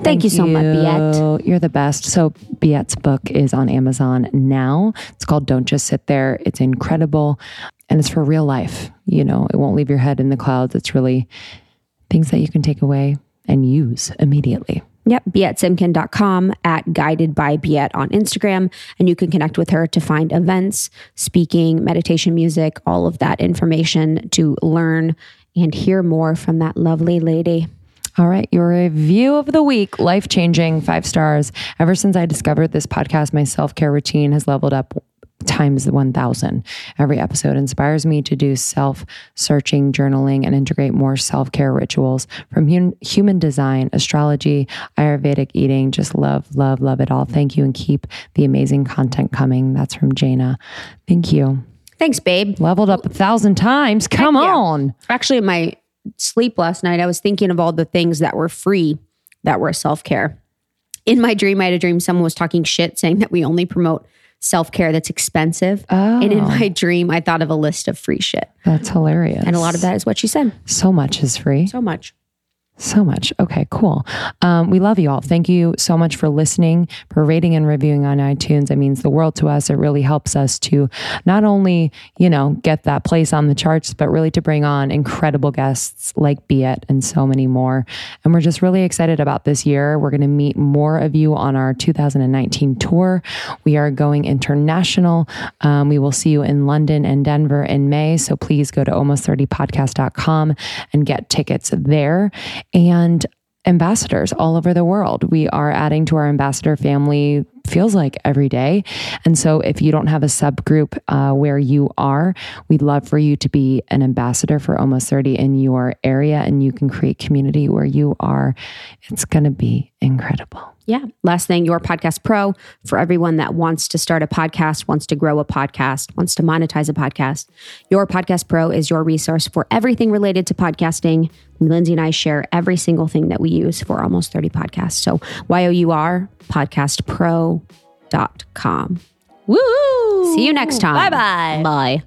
Thank, you so much, Biet. you. You're the best. So Biet's book is on Amazon now. It's called Don't Just Sit There. It's incredible. And it's for real life. You know, it won't leave your head in the clouds. It's really things that you can take away and use immediately. Yep, BietSimkin.com at Guided by Biet on Instagram. And you can connect with her to find events, speaking, meditation music, all of that information to learn and hear more from that lovely lady. All right, your review of the week, life changing, five stars. Ever since I discovered this podcast, my self care routine has leveled up times 1000. Every episode inspires me to do self searching, journaling, and integrate more self care rituals from hun- human design, astrology, Ayurvedic eating. Just love, love, love it all. Thank you and keep the amazing content coming. That's from Jaina. Thank you. Thanks, babe. Leveled up a thousand times. Come yeah. on. Actually, in my sleep last night, I was thinking of all the things that were free that were self care. In my dream, I had a dream someone was talking shit saying that we only promote self care that's expensive. Oh, And in oh. my dream, I thought of a list of free shit. that's hilarious. And a lot of that is what she said. So much is free. So much. So much. Okay, cool. Um, we love you all. Thank you so much for listening, for rating and reviewing on iTunes. It means the world to us. It really helps us to not only, you know, get that place on the charts, but really to bring on incredible guests like Biet and so many more. And we're just really excited about this year. We're going to meet more of you on our 2019 tour. We are going international. Um, we will see you in London and Denver in May. So please go to almost30podcast.com and get tickets there and ambassadors all over the world. We are adding to our ambassador family feels like every day. And so if you don't have a subgroup uh, where you are, we'd love for you to be an ambassador for almost 30 in your area and you can create community where you are. It's going to be incredible. Yeah. Last thing, Your Podcast Pro for everyone that wants to start a podcast, wants to grow a podcast, wants to monetize a podcast. Your Podcast Pro is your resource for everything related to podcasting. Lindsey and I share every single thing that we use for almost 30 podcasts. So Y O U R podcastpro.com. Woo! See you next time. Bye bye. Bye.